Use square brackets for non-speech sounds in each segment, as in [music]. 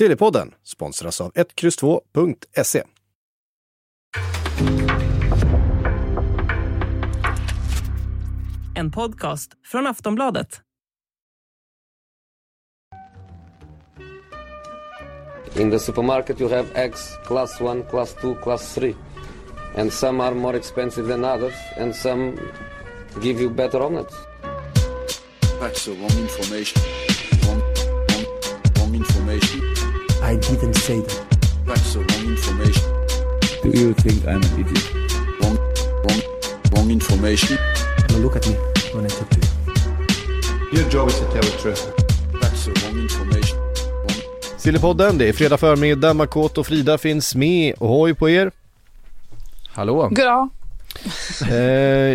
Sillypodden sponsras av 1X2.se. En podcast från Aftonbladet. In the supermarket, you have eggs class 1, class 2, class 3. And some are more expensive than others, and some give you better omelets. That's the wrong information. Wrong, wrong, wrong information. I didn't say that. That's the wrong information. Do you think I'm an idiot? Wrong, wrong, wrong information. Now look at me when I talk to you. Your job is to tell the truth. That's the wrong information. Wrong, Sillypodden, det är fredag förmiddag, Makoto och Frida finns med. Ohoj på er! Hallå? Goddag. [laughs] Eh,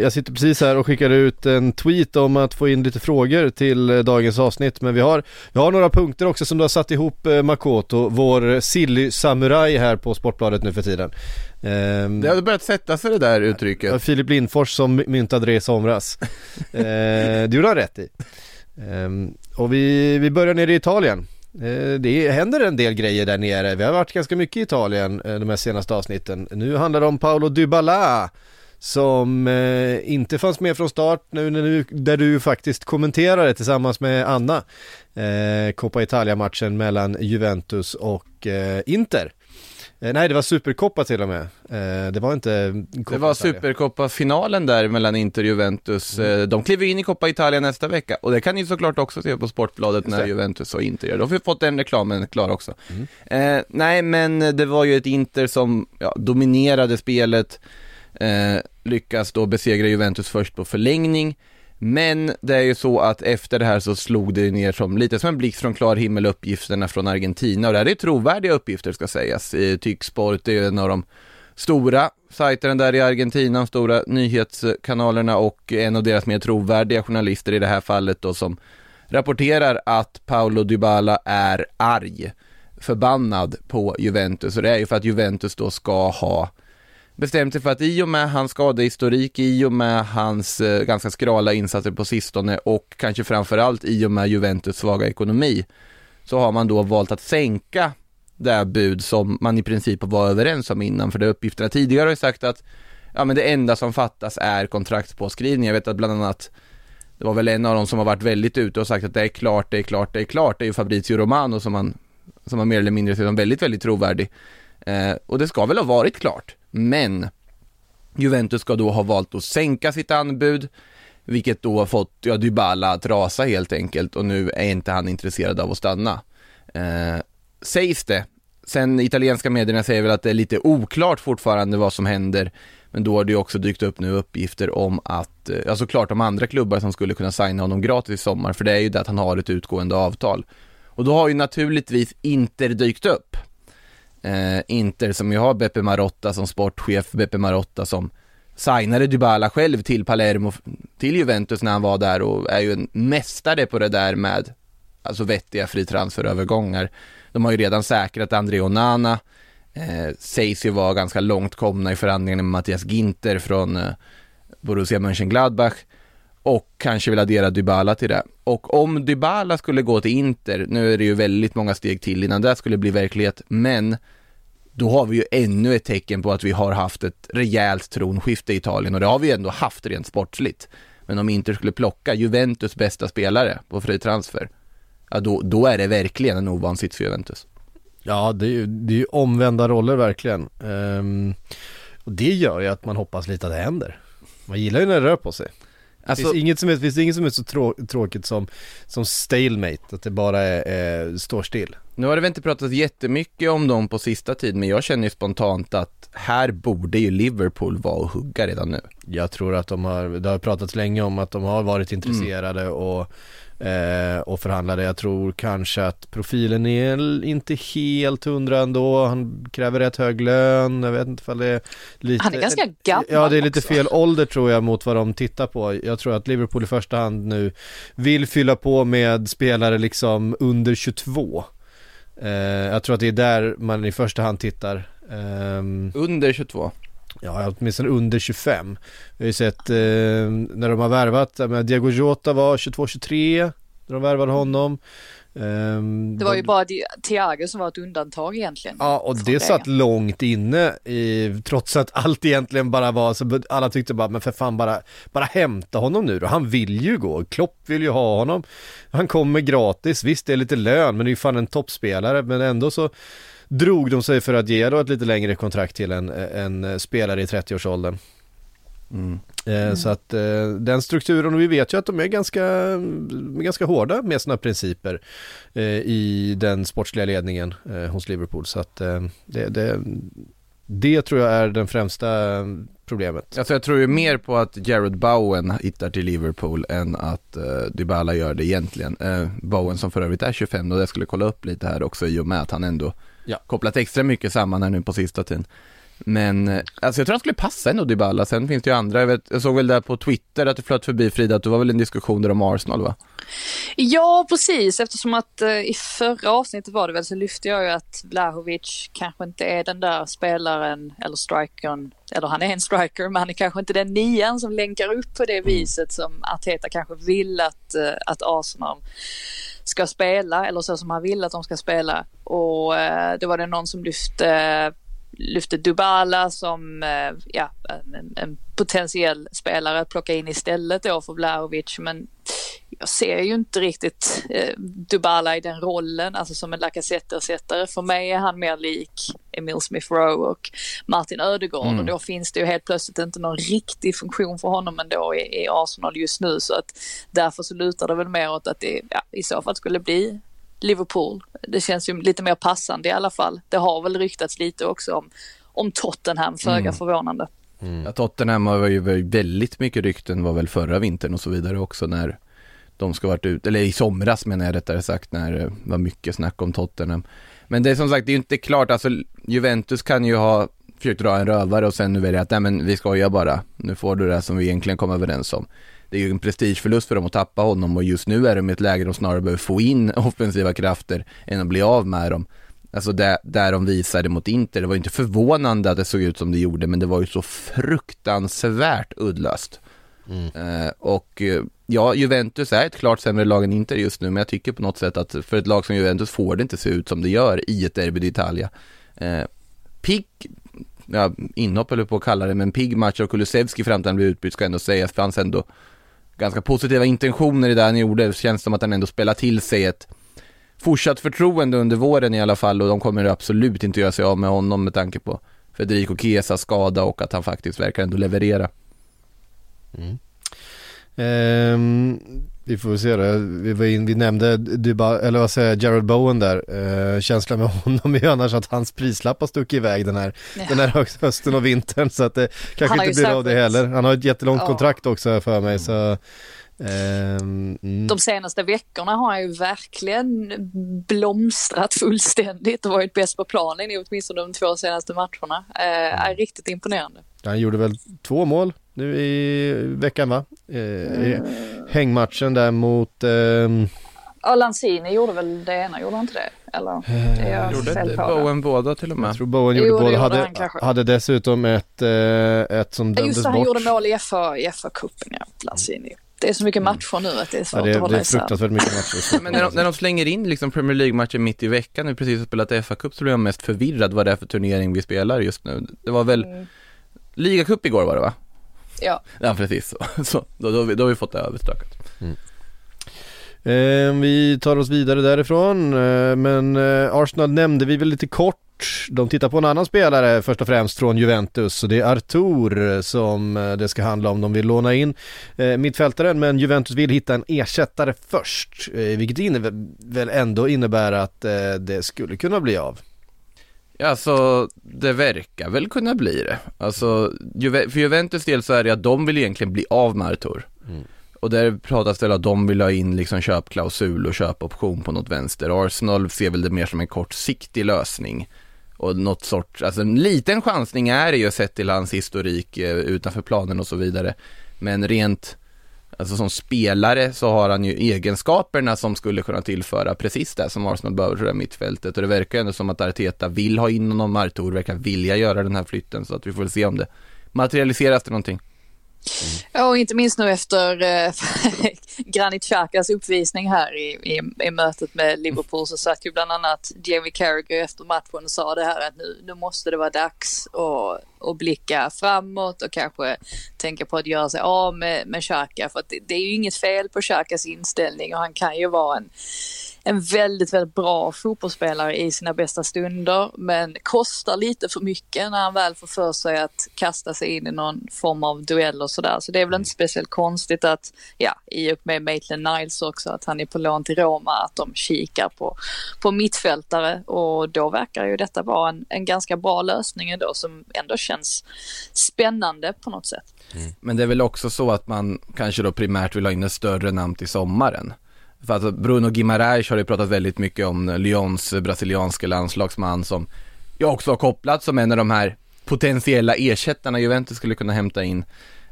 jag sitter precis här och skickar ut en tweet om att få in lite frågor till eh, dagens avsnitt men vi har, vi har några punkter också som du har satt ihop eh, Makoto, vår silly-samuraj här på Sportbladet nu för tiden. Eh, Det har börjat sätta sig det där uttrycket. Filip Lindfors som myntade det i somras. [laughs] det gjorde han rätt i. Eh, och vi, vi börjar nere i Italien. Det händer en del grejer där nere. Vi har varit ganska mycket i Italien de här senaste avsnitten. Nu handlar det om Paolo Dybala som eh, inte fanns med från start nu, nu där du faktiskt kommenterade tillsammans med Anna eh, Coppa Italia-matchen mellan Juventus och eh, Inter. Eh, nej, det var Supercoppa till och med. Eh, det var inte Coppa Det var. Supercoppa-finalen där mellan Inter och Juventus. Eh, De kliver in i Coppa Italia nästa vecka och det kan ni såklart också se på Sportbladet när. Juventus och Inter gör. Då har vi fått den reklamen klar också. Eh, nej, men det var ju ett Inter som ja, dominerade spelet, eh, lyckas då besegra Juventus först på förlängning. Men det är ju så att efter det här så slog det ner som lite som en blixt från klar himmel uppgifterna från Argentina och det här är trovärdiga uppgifter ska sägas. Tycksport är ju en av de stora sajterna där i Argentina, de stora nyhetskanalerna och en av deras mer trovärdiga journalister i det här fallet då som rapporterar att Paolo Dybala är arg, förbannad på Juventus och det är ju för att Juventus då ska ha bestämt sig för att i och med hans skadehistorik, i och med hans eh, ganska skrala insatser på sistone och kanske framförallt i och med Juventus svaga ekonomi så har man då valt att sänka det här bud som man i princip var överens om innan för det uppgifterna tidigare har ju sagt att ja men det enda som fattas är kontraktspåskrivning. Jag vet att bland annat det var väl en av dem som har varit väldigt ute och sagt att det är klart, det är klart, det är klart. Det är ju Fabrizio Romano som man, som man mer eller mindre ser som väldigt, väldigt trovärdig. Eh, och det ska väl ha varit klart. Men Juventus ska då ha valt att sänka sitt anbud, vilket då har fått ja, Dybala att rasa helt enkelt och nu är inte han intresserad av att stanna. Eh, sägs det. Sen italienska medierna säger väl att det är lite oklart fortfarande vad som händer. Men då har det ju också dykt upp nu uppgifter om att, eh, ja såklart om andra klubbar som skulle kunna signa honom gratis i sommar, för det är ju det att han har ett utgående avtal. Och då har ju naturligtvis Inter dykt upp. Eh, Inter som ju har Beppe Marotta som sportchef, Beppe Marotta som signade Dybala själv till Palermo, till Juventus när han var där och är ju en mästare på det där med alltså vettiga fritransferövergångar. De har ju redan säkrat André Onana, eh, sägs ju vara ganska långt komna i förhandlingarna med Mattias Ginter från eh, Borussia Mönchengladbach och kanske vill addera Dybala till det. Och om Dybala skulle gå till Inter, nu är det ju väldigt många steg till innan det skulle bli verklighet, men då har vi ju ännu ett tecken på att vi har haft ett rejält tronskifte i Italien och det har vi ändå haft rent sportsligt. Men om Inter skulle plocka Juventus bästa spelare på fri transfer, ja då, då är det verkligen en ovan sits för Juventus. Ja, det är ju, det är ju omvända roller verkligen. Ehm, och det gör ju att man hoppas lite att det händer. Man gillar ju när det rör på sig. Alltså, finns inget som är, finns inget som är så trå, tråkigt som, som stalemate, att det bara är, är, står still. nu har det väl inte pratat jättemycket om dem på sista tid, men jag känner ju spontant att här borde ju Liverpool vara och hugga redan nu. Jag tror att de har, det har pratats länge om att de har varit intresserade och eh, och förhandlade. Jag tror kanske att profilen är inte helt hundra ändå. Han kräver rätt hög lön. Jag vet inte ifall det är lite... Han är ganska gammal Ja, det är lite också. fel ålder tror jag mot vad de tittar på. Jag tror att Liverpool i första hand nu vill fylla på med spelare liksom under 22. Eh, jag tror att det är där man i första hand tittar. Ehm, Under 22. Ja, åtminstone under 25. Vi har ju sett eh, när de har värvat, menar, Diego Jota var 22-23 när de värvade honom. Ehm, Det var ju bara Thiago som var ett undantag egentligen. Ja, och från det satt långt inne i, trots att allt egentligen bara var så alla tyckte bara, men för fan bara, bara hämta honom nu då. Han vill ju gå, Klopp vill ju ha honom. Han kommer gratis, visst det är lite lön, men det är ju fan en toppspelare, men ändå så drog de sig för att ge då ett lite längre kontrakt till en, en spelare i 30-årsåldern. Mm. Eh, Så att eh, den strukturen, och vi vet ju att de är ganska, ganska hårda med sina principer eh, i den sportsliga ledningen hos Liverpool. Så att det, det, det tror jag är den främsta problemet. Alltså jag tror ju mer på att Jared Bowen hittar till Liverpool än att uh, Dybala gör det egentligen. Uh, Bowen som för övrigt är 25 och jag skulle kolla upp lite här också i och med att han ändå Ja. kopplat extra mycket samman här nu på sista tiden. Men eh, alltså jag tror han skulle passa ändå Dybala, sen finns det ju andra, jag, vet, jag såg väl där på Twitter att det flöt förbi Frida, att det var väl en diskussion där om Arsenal va? Ja, precis. Eftersom att eh, i förra avsnittet var det väl så lyfte jag ju att Vlahovic kanske inte är den där spelaren eller strikern, eller han är en striker, men han är kanske inte den nian som länkar upp på det viset som Arteta kanske vill att, eh, att Arsenal ska spela eller så som han vill att de ska spela. Och eh, då var det någon som lyfte lyfte Dubala som eh, ja, en, en potentiell spelare att plocka in istället då för Vlahovic. Men jag ser ju inte riktigt eh, Dubala i den rollen, alltså som en Lacazette-ersättare. För mig är han mer lik Emil Smith Rowe och Martin Ödegaard Mm. och då finns det ju helt plötsligt inte någon riktig funktion för honom ändå i, i Arsenal just nu. Så att därför så lutar det väl mer åt att det ja, i så fall skulle bli Liverpool. Det känns ju lite mer passande i alla fall. Det har väl ryktats lite också om, om Tottenham, föga Mm. förvånande. Ja, Tottenham har ju väldigt mycket rykten var väl förra vintern och så vidare också när de ska varit ut, eller i somras menar jag rättare sagt när det var mycket snack om Tottenham. Men det är som sagt, det är ju inte klart, alltså Juventus kan ju ha försökt dra en rövare och sen nu väljer att nej men vi skojar bara, nu får du det som vi egentligen kom överens om. Det är ju en prestigeförlust för dem att tappa honom och just nu är de i ett läge där de snarare behöver få in [laughs] offensiva krafter än att bli av med dem. Alltså där, där de visade mot Inter, det var ju inte förvånande att det såg ut som det gjorde, men det var ju så fruktansvärt uddlöst. Eh, och eh, ja, Juventus är ett klart sämre lag än Inter just nu, men jag tycker på något sätt att för ett lag som Juventus får det inte se ut som det gör i ett derby d'Italia. Eh, Pick, ja, inhopp eller på att kalla det, men pigg match av Kulusevski fram till han blev utbytt ska ändå sägas, för fanns ändå ganska positiva intentioner i det han gjorde, det känns som att han ändå spelar till sig ett fortsatt förtroende under våren i alla fall och de kommer absolut inte göra sig av med honom med tanke på Federico Chiesas skada och att han faktiskt verkar ändå leverera. Mm. Ehm, vi får se det. Vi, var in, vi nämnde Duba, eller vad säger Jared Bowen där. Ehm, känslan med [laughs] honom är ju annars att hans prislapp har stuckit iväg den här, Ja. den här höst- hösten och vintern så att det kanske inte blir av det heller. Han har ett jättelångt Ja. kontrakt också för mig så ehm, mm. De senaste veckorna har han ju verkligen blomstrat fullständigt och varit bäst på planen i åtminstone de två senaste matcherna. Eh, är riktigt imponerande. Han gjorde väl två mål nu i veckan va? Eh, i hängmatchen där mot ehm, Ja, Lanzini gjorde väl det ena, gjorde han inte det? Eller är jag Gjorde inte det? Bowen båda till och med? Jag tror Bowen Jo, gjorde det båda, gjorde hade, hade dessutom ett, eh, ett som Ja, dömdes just det, han bort. gjorde mål i FA, i FA-cupen, ja, Lanzini. Det är så mycket matcher nu att det är Ja, svårt det, att hålla det är isär. fruktansvärt mycket matcher. [laughs] Men när de, när de slänger in liksom Premier League-matcher mitt i veckan, nu precis har spelat FA-cup, så blir jag mest förvirrad vad det är för turnering vi spelar just nu. Det var väl Mm. Ligacup igår var det va? Ja, Ja precis så, [laughs] så då, då, har vi- då har vi fått det överstökat. Eh, vi tar oss vidare därifrån, eh, men eh, Arsenal nämnde vi väl lite kort. De tittar på en annan spelare först och främst från Juventus och det är Artur eh, som eh, det ska handla om. De vill låna in eh, mittfältaren men Juventus vill hitta en ersättare först, eh, vilket innebär, väl ändå innebär att eh, det skulle kunna bli av. Ja, alltså det verkar väl kunna bli det. Alltså, för Juventus del så är det att de vill egentligen bli av med Artur. Och där pratas det om att de vill ha in liksom köpklausul och köpoption på något vänster. Arsenal ser väl det mer som en kortsiktig lösning. Och något sorts, alltså en liten chansning är det ju sett till hans historik eh, utanför planen och så vidare. Men rent, alltså som spelare så har han ju egenskaperna som skulle kunna tillföra precis det som Arsenal behöver för det här mittfältet. Och det verkar ju ändå som att Arteta vill ha in honom, Artur verkar vilja göra den här flytten. Så att vi får väl se om det materialiseras till någonting. Ja, och inte minst nu efter eh, [laughs] Granit Xhakas uppvisning här i, i, i mötet med Liverpool så satt ju bland annat Jamie Carragher efter matchen och sa det här att nu, nu måste det vara dags att, att blicka framåt och kanske tänka på att göra sig av med, med Xhaka. För att det, det är ju inget fel på Xhakas inställning och han kan ju vara en en väldigt, väldigt bra fotbollsspelare i sina bästa stunder men kostar lite för mycket när han väl får för sig att kasta sig in i någon form av duell och sådär. Så det är väl inte speciellt konstigt att, ja, i och med Maitland Niles också, att han är på lån till Roma, att de kikar på, på mittfältare och då verkar ju detta vara en, en ganska bra lösning ändå som ändå känns spännande på något sätt. Men det är väl också så att man kanske då primärt vill ha in ett större namn till sommaren. För alltså Bruno Guimaraes har ju pratat väldigt mycket om Lyons brasilianske landslagsman som jag också har kopplat som en av de här potentiella ersättarna Juventus skulle kunna hämta in.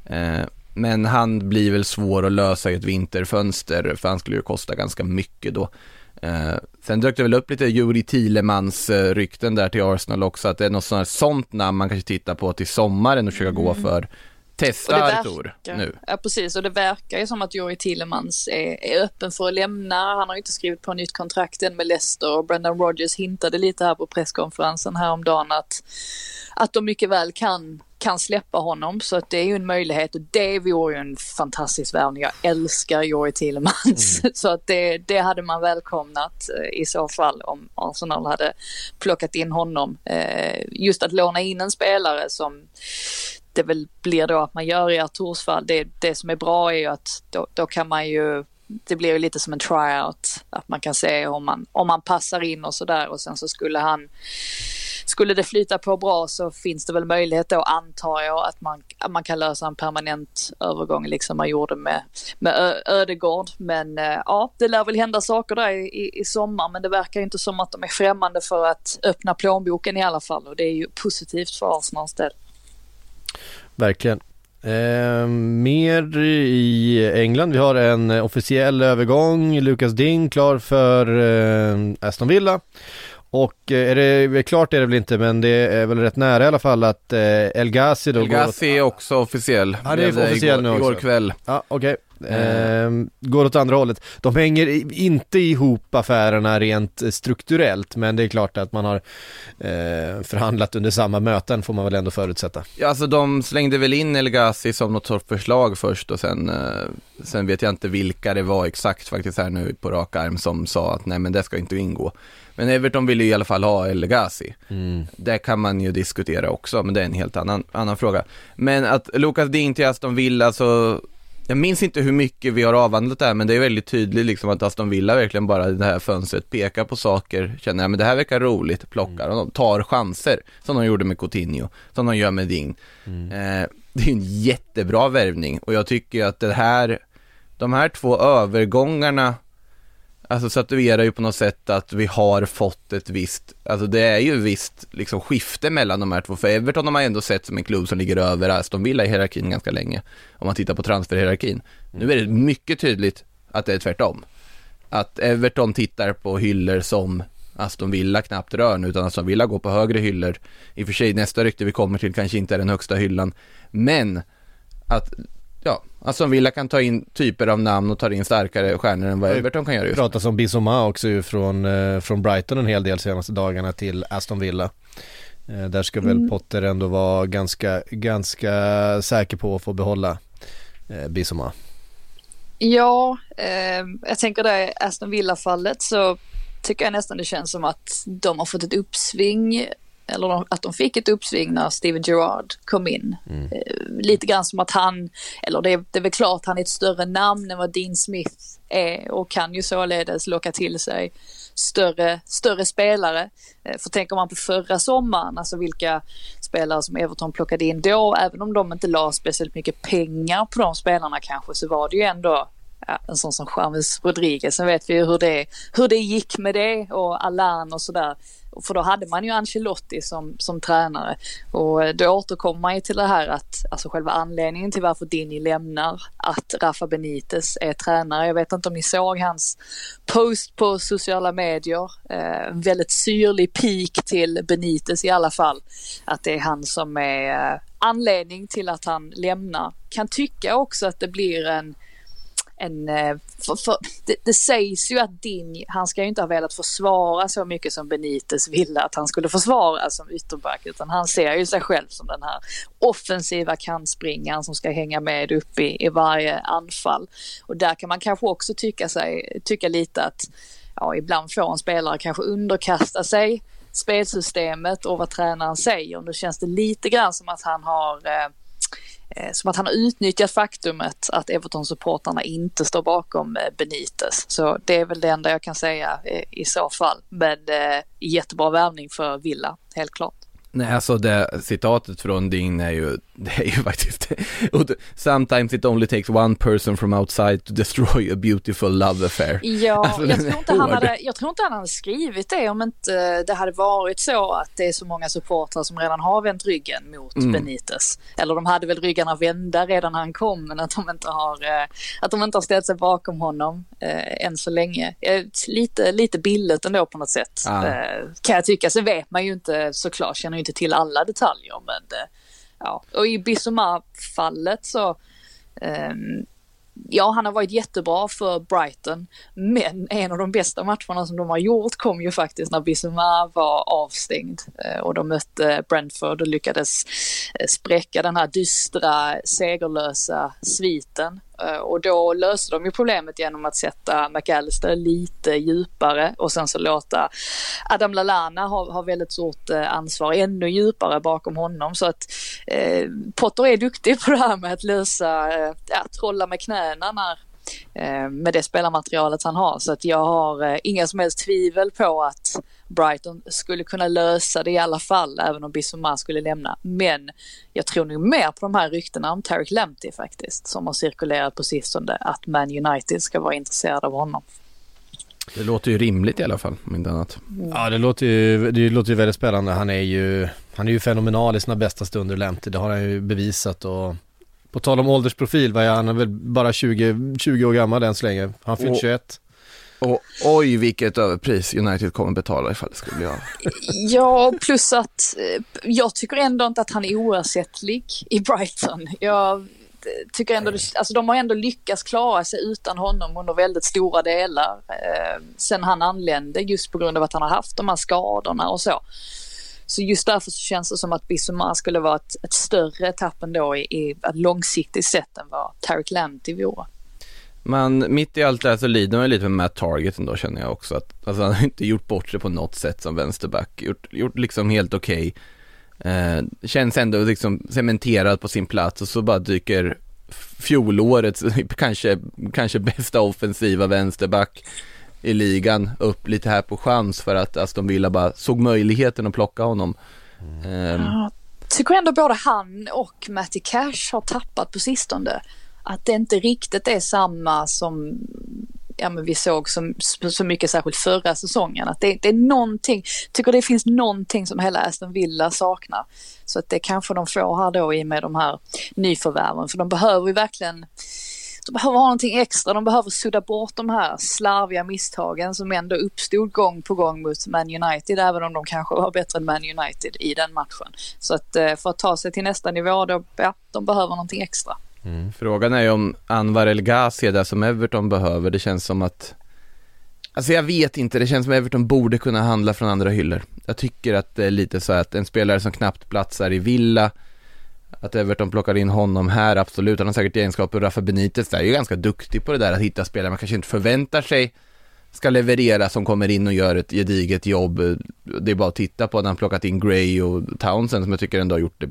Eh, men han blir väl svår att lösa i ett vinterfönster för han skulle ju kosta ganska mycket då. Eh, sen dök det väl upp lite Juri Thielemans eh, rykten där till Arsenal också att det är något sånt, namn man kanske tittar på till sommaren och försöka gå för. Testa Artur nu. Ja precis och det verkar ju som att Jori Tillemans är, är öppen för att lämna. Han har ju inte skrivit på nytt kontrakt än med Leicester och Brendan Rodgers hintade lite här på presskonferensen häromdagen att, att de mycket väl kan kan släppa honom så att det är ju en möjlighet och det vore ju en fantastisk värvning. Jag älskar Jori Tillemans [laughs] så att det, det hade man välkomnat eh, i så fall om Arsenal hade plockat in honom. Eh, Just att låna in en spelare som det väl blir då att man gör i Arturs fall. Det, det som är bra är ju att då, då kan man ju det blir ju lite som en tryout, att man kan se om man, om man passar in och sådär och sen så skulle han skulle det flyta på bra så finns det väl möjlighet då antar jag att man, att man kan lösa en permanent övergång liksom man gjorde med, med Ö- Ödegård. Men eh, ja, det lär väl hända saker där i, i, i sommar men det verkar ju inte som att de är främmande för att öppna plånboken i alla fall och det är ju positivt för Arsenals del. Verkligen. Eh, mer i England. Vi har en officiell övergång. Lucas Ding klar för eh, Aston Villa. Och eh, är det, klart är det väl inte men det är väl rätt nära i alla fall att eh, El Ghazi då El Ghazi är också officiell. Ja, det är officiell igår, nu också. Igår kväll. Ja, okej. Ehm, går åt andra hållet. De hänger inte ihop affärerna rent eh, strukturellt men det är klart att man har eh, förhandlat under samma möten får man väl ändå förutsätta. Ja, alltså de slängde väl in El Ghazi som något sorts förslag först och sen, eh, sen vet jag inte vilka det var exakt faktiskt här nu på rak arm som sa att nej men det ska inte ingå. Men Everton ville ju i alla fall ha El Ghazi. Det kan man ju diskutera också, men det är en helt annan, annan fråga. Men att Lucas Digne till Aston Villa så jag minns inte hur mycket vi har avhandlat det här, men det är väldigt tydligt liksom att Aston Villa verkligen bara i det här fönstret pekar på saker, känner att det här verkar roligt, plockar och de tar chanser, som de gjorde med Coutinho, som de gör med Ding. Eh, [laughs] det är en jättebra värvning och jag tycker att det här, de här två övergångarna Alltså statuerar ju på något sätt att vi har fått ett visst, alltså det är ju ett visst liksom skifte mellan de här två, för Everton har man ändå sett som en klubb som ligger över Aston Villa i hierarkin ganska länge, om man tittar på transferhierarkin. Nu är det mycket tydligt att det är tvärtom. Att Everton tittar på hyllor som Aston Villa knappt rör nu, utan Aston Villa går på högre hyllor. I och för sig, nästa rykte vi kommer till kanske inte är den högsta hyllan, men att Ja, Aston Villa kan ta in typer av namn och tar in starkare stjärnor än vad Everton kan göra Det just nu. pratas om Bissoma också ju från, eh, från Brighton en hel del senaste dagarna till Aston Villa. Eh, där ska väl Potter ändå vara ganska, ganska säker på att få behålla eh, Bissoma. Ja, eh, jag tänker där i Aston Villa-fallet så tycker jag nästan det känns som att de har fått ett uppsving eller att de fick ett uppsving när Steven Gerrard kom in. Eh, lite grann som att han, eller det, det är väl klart han är ett större namn än vad Dean Smith är och kan ju således locka till sig större, större spelare. Eh, för tänker man på förra sommaren, alltså vilka spelare som Everton plockade in då, även om de inte la speciellt mycket pengar på de spelarna kanske, så var det ju ändå ja, en sån som James Rodriguez. Sen vet vi ju hur det, hur det gick med det och Alan och sådär. För då hade man ju Ancelotti som, som tränare. Och eh, då återkommer man ju till det här att, alltså själva anledningen till varför Dini lämnar, att Rafa Benitez är tränare. Jag vet inte om ni såg hans post på sociala medier. Eh, väldigt syrlig pik till Benitez i alla fall. Att det är han som är eh, anledning till att han lämnar. Kan tycka också att det blir en en, eh, för, för, det, det, sägs ju att Din, han ska ju inte ha velat försvara så mycket som Benitez ville att han skulle försvara som ytterback utan han ser ju sig själv som den här offensiva kantspringaren som ska hänga med upp i, i varje anfall. Och där kan man kanske också tycka, sig, tycka lite att ja, ibland får en spelare kanske underkasta sig spelsystemet och vad tränaren säger. Nu känns det lite grann som att han har Eh, Eh, som att han har utnyttjat faktumet att Everton-supportrarna inte står bakom eh, Benitez. Så det är väl det enda jag kan säga eh, i så fall. Men jättebra värvning för Villa, helt klart. Nej, alltså det citatet från din är ju, det är ju [laughs] faktiskt, sometimes it only takes one person from outside to destroy a beautiful love affair. Ja, [laughs] alltså, jag, tror inte han hade, jag tror inte han hade skrivit det om inte det hade varit så att det är så många supportrar som redan har vänt ryggen mot mm. Benitez. Eller de hade väl ryggarna vända redan när han kom, men att de inte har, eh, att de inte har ställt sig bakom honom eh, än så länge. Eh, lite, lite billigt ändå på något sätt, ah. eh, kan jag tycka. Så vet man ju inte såklart, känner inte till alla detaljer men det, ja. Och i Bissoma-fallet så um, Ja, han har varit jättebra för Brighton, men en av de bästa matcherna som de har gjort kom ju faktiskt när Bissoma var avstängd eh, och de mötte Brentford och lyckades eh, spräcka den här dystra, segerlösa sviten. Eh, och då löste de ju problemet genom att sätta McAllister lite djupare och sen så låta Adam Lallana ha, ha väldigt stort eh, ansvar ännu djupare bakom honom. Så att eh, Potter är duktig på det här med att lösa, eh, ja, trolla med knäna när med det spelarmaterialet han har. Så att jag har eh, inga som helst tvivel på att Brighton skulle kunna lösa det i alla fall, även om Bissouma skulle lämna. Men jag tror nog mer på de här ryktena om Tarek Lamptey faktiskt, som har cirkulerat på sistone, att Man United ska vara intresserade av honom. Det låter ju rimligt i alla fall, om inte annat. Ja, det låter ju, det låter ju väldigt spännande. Han är ju, han är ju fenomenal i sina bästa stunder, Lamptey. Det har han ju bevisat och på tal om åldersprofil, vad är han? är väl bara 20, 20 år gammal än så länge. Han fyllt 21. Och oj vilket överpris United kommer betala ifall det skulle bli av. Ja, plus att eh, jag tycker ändå inte att han är oersättlig i Brighton. Jag tycker ändå, alltså de har ändå lyckats klara sig utan honom under väldigt stora delar. Eh, sen han anlände just på grund av att han har haft de här skadorna och så. Så just därför så känns det som att Bissouma skulle vara ett, ett större tapp ändå i, i ett långsiktigt sätt än vad Tarek Lamptey vore. Men mitt i allt det här så lider man lite med Matt Target ändå känner jag också att alltså, han har inte gjort bort sig på något sätt som vänsterback. Gjort, gjort liksom helt okej. Okay. Eh, känns ändå liksom cementerad på sin plats och så bara dyker fjolårets [laughs] kanske, kanske bästa offensiva vänsterback i ligan upp lite här på chans för att Aston Villa bara såg möjligheten att plocka honom. Ehm. Mm. Jag tycker ändå både han och Matty Cash har tappat på sistone. Att det inte riktigt är samma som ja, men vi såg så, så mycket särskilt förra säsongen. Att det, det är någonting, tycker det finns någonting som hela Aston Villa saknar. Så att det kanske de får här då i och med de här nyförvärven. För de behöver ju verkligen de behöver ha någonting extra, de behöver sudda bort de här slarviga misstagen som ändå uppstod gång på gång mot Man United, även om de kanske var bättre än Man United i den matchen. Så att eh, för att ta sig till nästa nivå, då, ja, de behöver någonting extra. Mm. Frågan är ju om Anwar El Ghazi är det som Everton behöver. Det känns som att Alltså jag vet inte, det känns som att Everton borde kunna handla från andra hyllor. Jag tycker att det är lite så att en spelare som knappt platsar i Villa att Everton plockar in honom här, absolut. Han har säkert egenskaper. Rafa Benitez är ju ganska duktig på det där att hitta spelare man kanske inte förväntar sig ska leverera som kommer in och gör ett gediget jobb. Det är bara att titta på när han plockat in Gray och Townsend som jag tycker ändå har gjort det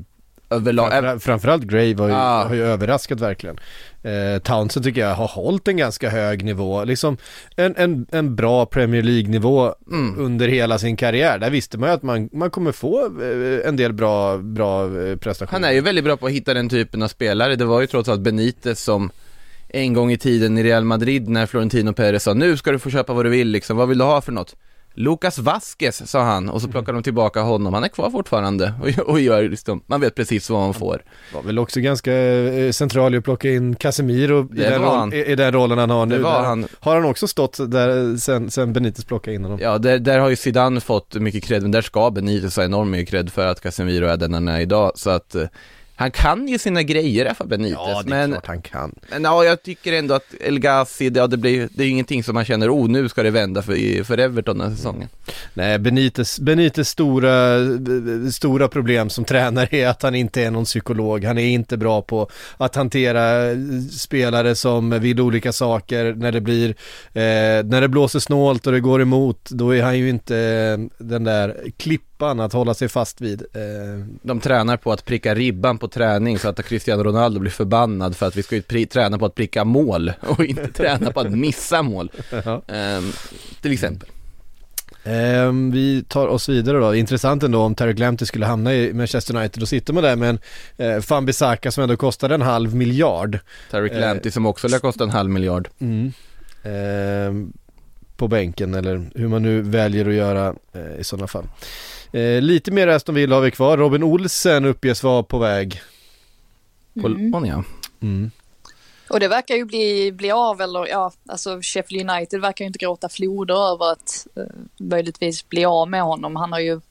överlag. Framför, framförallt Gray var ju, ah. har ju överraskat verkligen. Eh, Townsend tycker jag har hållit en ganska hög nivå, liksom en, en, en bra Premier League-nivå mm. under hela sin karriär. Där visste man ju att man, man kommer få eh, en del bra, bra eh, prestationer. Han är ju väldigt bra på att hitta den typen av spelare. Det var ju trots allt Benitez som en gång i tiden i Real Madrid när Florentino Perez sa nu ska du få köpa vad du vill liksom, vad vill du ha för något? Lucas Vasquez sa han och så plockade de tillbaka honom, han är kvar fortfarande och, och gör liksom, man vet precis vad man får. Var väl också ganska eh, central i att plocka in Casemiro i den, roll, i, i den rollen han har nu. Det var Där han. Har han också stått där sen, sen Benitez plockade in honom? Ja, där, där har ju Zidane fått mycket cred, men där ska Benitez ha enormt mycket cred för att Casemiro är den han är idag, så att eh, han kan ju sina grejer Rafa Benitez, Ja, det är men, klart han kan. men ja, jag tycker ändå att El Ghazi, ja, det, blir, det är ingenting som man känner, oh nu ska det vända för, för Everton den här säsongen. Nej, Benites, Benites stora, stora problem som tränare är att han inte är någon psykolog. Han är inte bra på att hantera spelare som vill olika saker. När det blir, eh, när det blåser snålt och det går emot, då är han ju inte eh, den där klippan att hålla sig fast vid. Eh, De tränar på att pricka ribban på träning så att Cristiano Ronaldo blir förbannad för att vi ska ju träna på att pricka mål [laughs] och inte träna på att missa mål. [laughs] Ja. Ehm, till exempel. Ehm, vi tar oss vidare då. Intressant ändå om Terry Lamptey skulle hamna i Manchester United. Då sitter man där med en eh, Van Bissaka som ändå kostade en halv miljard. Tarik Eh, Lamptey som också lär kosta en halv miljard. Ehm, på bänken eller hur man nu väljer att göra eh, i sådana fall. Eh, lite mer Aston Villa har vi kvar. Robin Olsen uppges vara på väg. På Mm. ja. Och det verkar ju bli, bli av eller ja, alltså Sheffield United verkar ju inte gråta floder över att eh, möjligtvis bli av med honom. Han har ju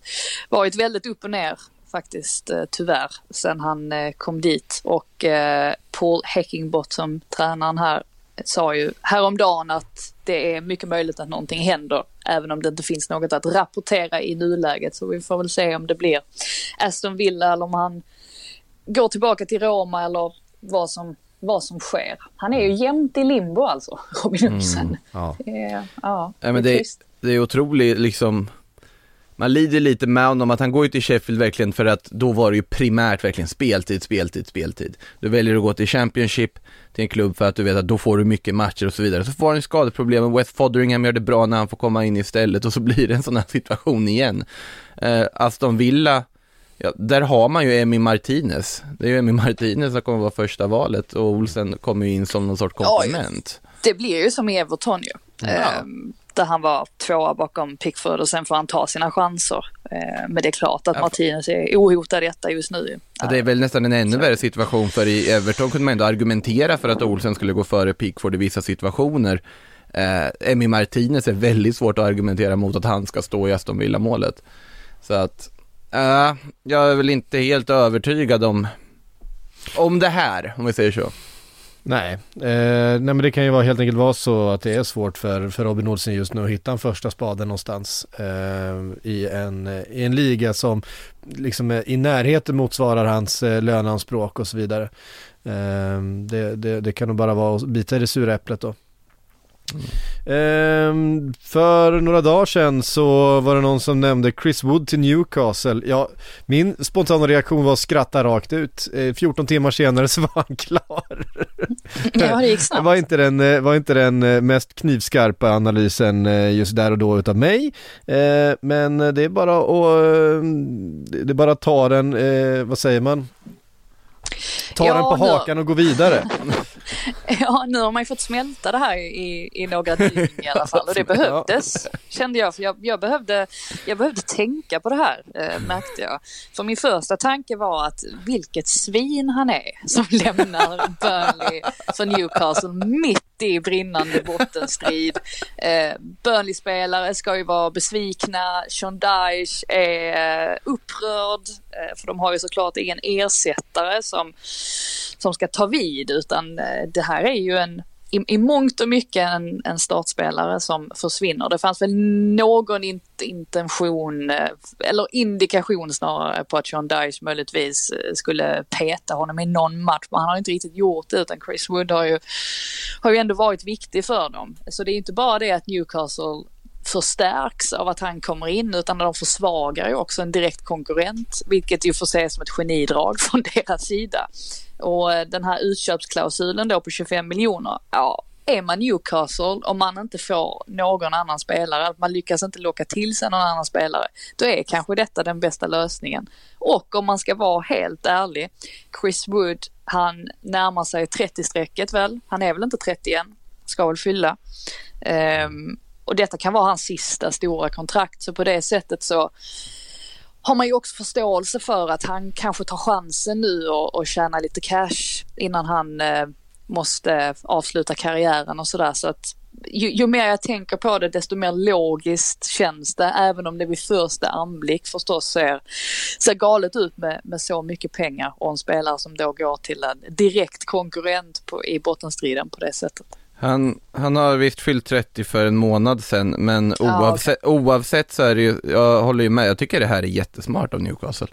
varit väldigt upp och ner faktiskt eh, tyvärr sen han eh, kom dit och eh, Paul Heckingbottom, tränaren här, sa ju häromdagen att det är mycket möjligt att någonting händer även om det inte finns något att rapportera i nuläget så vi får väl se om det blir Aston Villa eller om han går tillbaka till Roma eller vad som, vad som sker. Han är ju jämt i limbo alltså, [laughs] Robin Olsen. Ja. Det är- Ja, Ja, men det är det, trist. det är otroligt liksom man lider lite med honom att han går ju till Sheffield verkligen för att då var det ju primärt verkligen speltid, speltid, speltid. Du väljer att gå till Championship, till en klubb för att du vet att då får du mycket matcher och så vidare. Så får han ju skadeproblem och West Fotheringham gör det bra när han får komma in istället och så [laughs] blir det en sån här situation igen. Eh, Aston Villa, ja, där har man ju Emi Martinez. Det är ju Emi Martinez som kommer vara första valet och Olsen kommer ju in som någon sorts komplement. Det blir ju som i Everton ju. Ehm, där han var tvåa bakom Pickford och sen får han ta sina chanser. Ehm, men det är klart att. Martinez är ohotad i detta just nu. Ja, det är väl nästan en ännu värre situation för i Everton kunde man ändå argumentera för att Olsen skulle gå före Pickford i vissa situationer. Eh, Emi Martinez är väldigt svårt att argumentera mot att han ska stå i Aston Villa-målet. Så att, eh, jag är väl inte helt övertygad om, om det här, om vi säger så. Nej. Eh, nej men det kan ju vara helt enkelt vara så att det är svårt för, för Robin Olsen just nu att hitta en första spaden någonstans eh, i, en, i en liga som liksom i närheten motsvarar hans eh, löneanspråk och så vidare. Eh, det, det, det kan nog bara vara att bita i det sura äpplet då. Ehm, för några dagar sedan så var det någon som nämnde Chris Wood till Newcastle. Ja, min spontana reaktion var att skratta rakt ut. Eh, 14 timmar senare så var han klar. [laughs] Ja, det gick snabbt. var inte den, eh, var inte den eh, mest knivskarpa analysen eh, just där och då utav mig. Eh, Men det är bara att, eh, det är bara att ta den, vad säger man? Ta Ja, den på hakan och gå vidare. [laughs] [laughs] Ja, nu har man ju fått smälta det här i, i några dygn i alla fall och det [laughs] behövdes kände jag. För jag, jag, behövde, jag behövde tänka på det här eh, märkte jag. För min första tanke var att vilket svin han är som [laughs] lämnar Burnley för Newcastle mitt i brinnande bottenstrid. [laughs] Eh, Burnley-spelare ska ju vara besvikna. Sean Dyche är eh, upprörd eh, för de har ju såklart ingen ersättare som som ska ta vid utan eh, det här är ju en i, i mångt och mycket en, en startspelare som försvinner. Det fanns väl någon in, intention eh, eller indikation snarare på att Sean Dyche möjligtvis eh, skulle peta honom i någon match men han har inte riktigt gjort det utan Chris Wood har ju, har ju ändå varit viktig för dem. Så det är inte bara det att Newcastle förstärks av att han kommer in utan de försvagar ju också en direkt konkurrent vilket ju får ses som ett genidrag [laughs] från deras sida. Och den här utköpsklausulen då på 25 miljoner, ja är man Newcastle och man inte får någon annan spelare, att man lyckas inte locka till sig någon annan spelare, då är kanske detta den bästa lösningen. Och om man ska vara helt ärlig, Chris Wood Han närmar sig 30-strecket väl. Han är väl inte 30 än. Ska väl fylla. Um, och detta kan vara hans sista stora kontrakt. Så på det sättet så har man ju också förståelse för att han kanske tar chansen nu och, och tjäna lite cash innan han eh, måste avsluta karriären och sådär. Så att ju, ju mer jag tänker på det desto mer logiskt känns det även om det vid första anblick förstås ser, ser galet ut med, med så mycket pengar och en spelare som då går till en direkt konkurrent på, i bottenstriden på det sättet. Han, han har visst fyllt 30 för en månad sedan, men Ja, oavsett, oavsett så är det ju, jag håller ju med, jag tycker det här är jättesmart av Newcastle.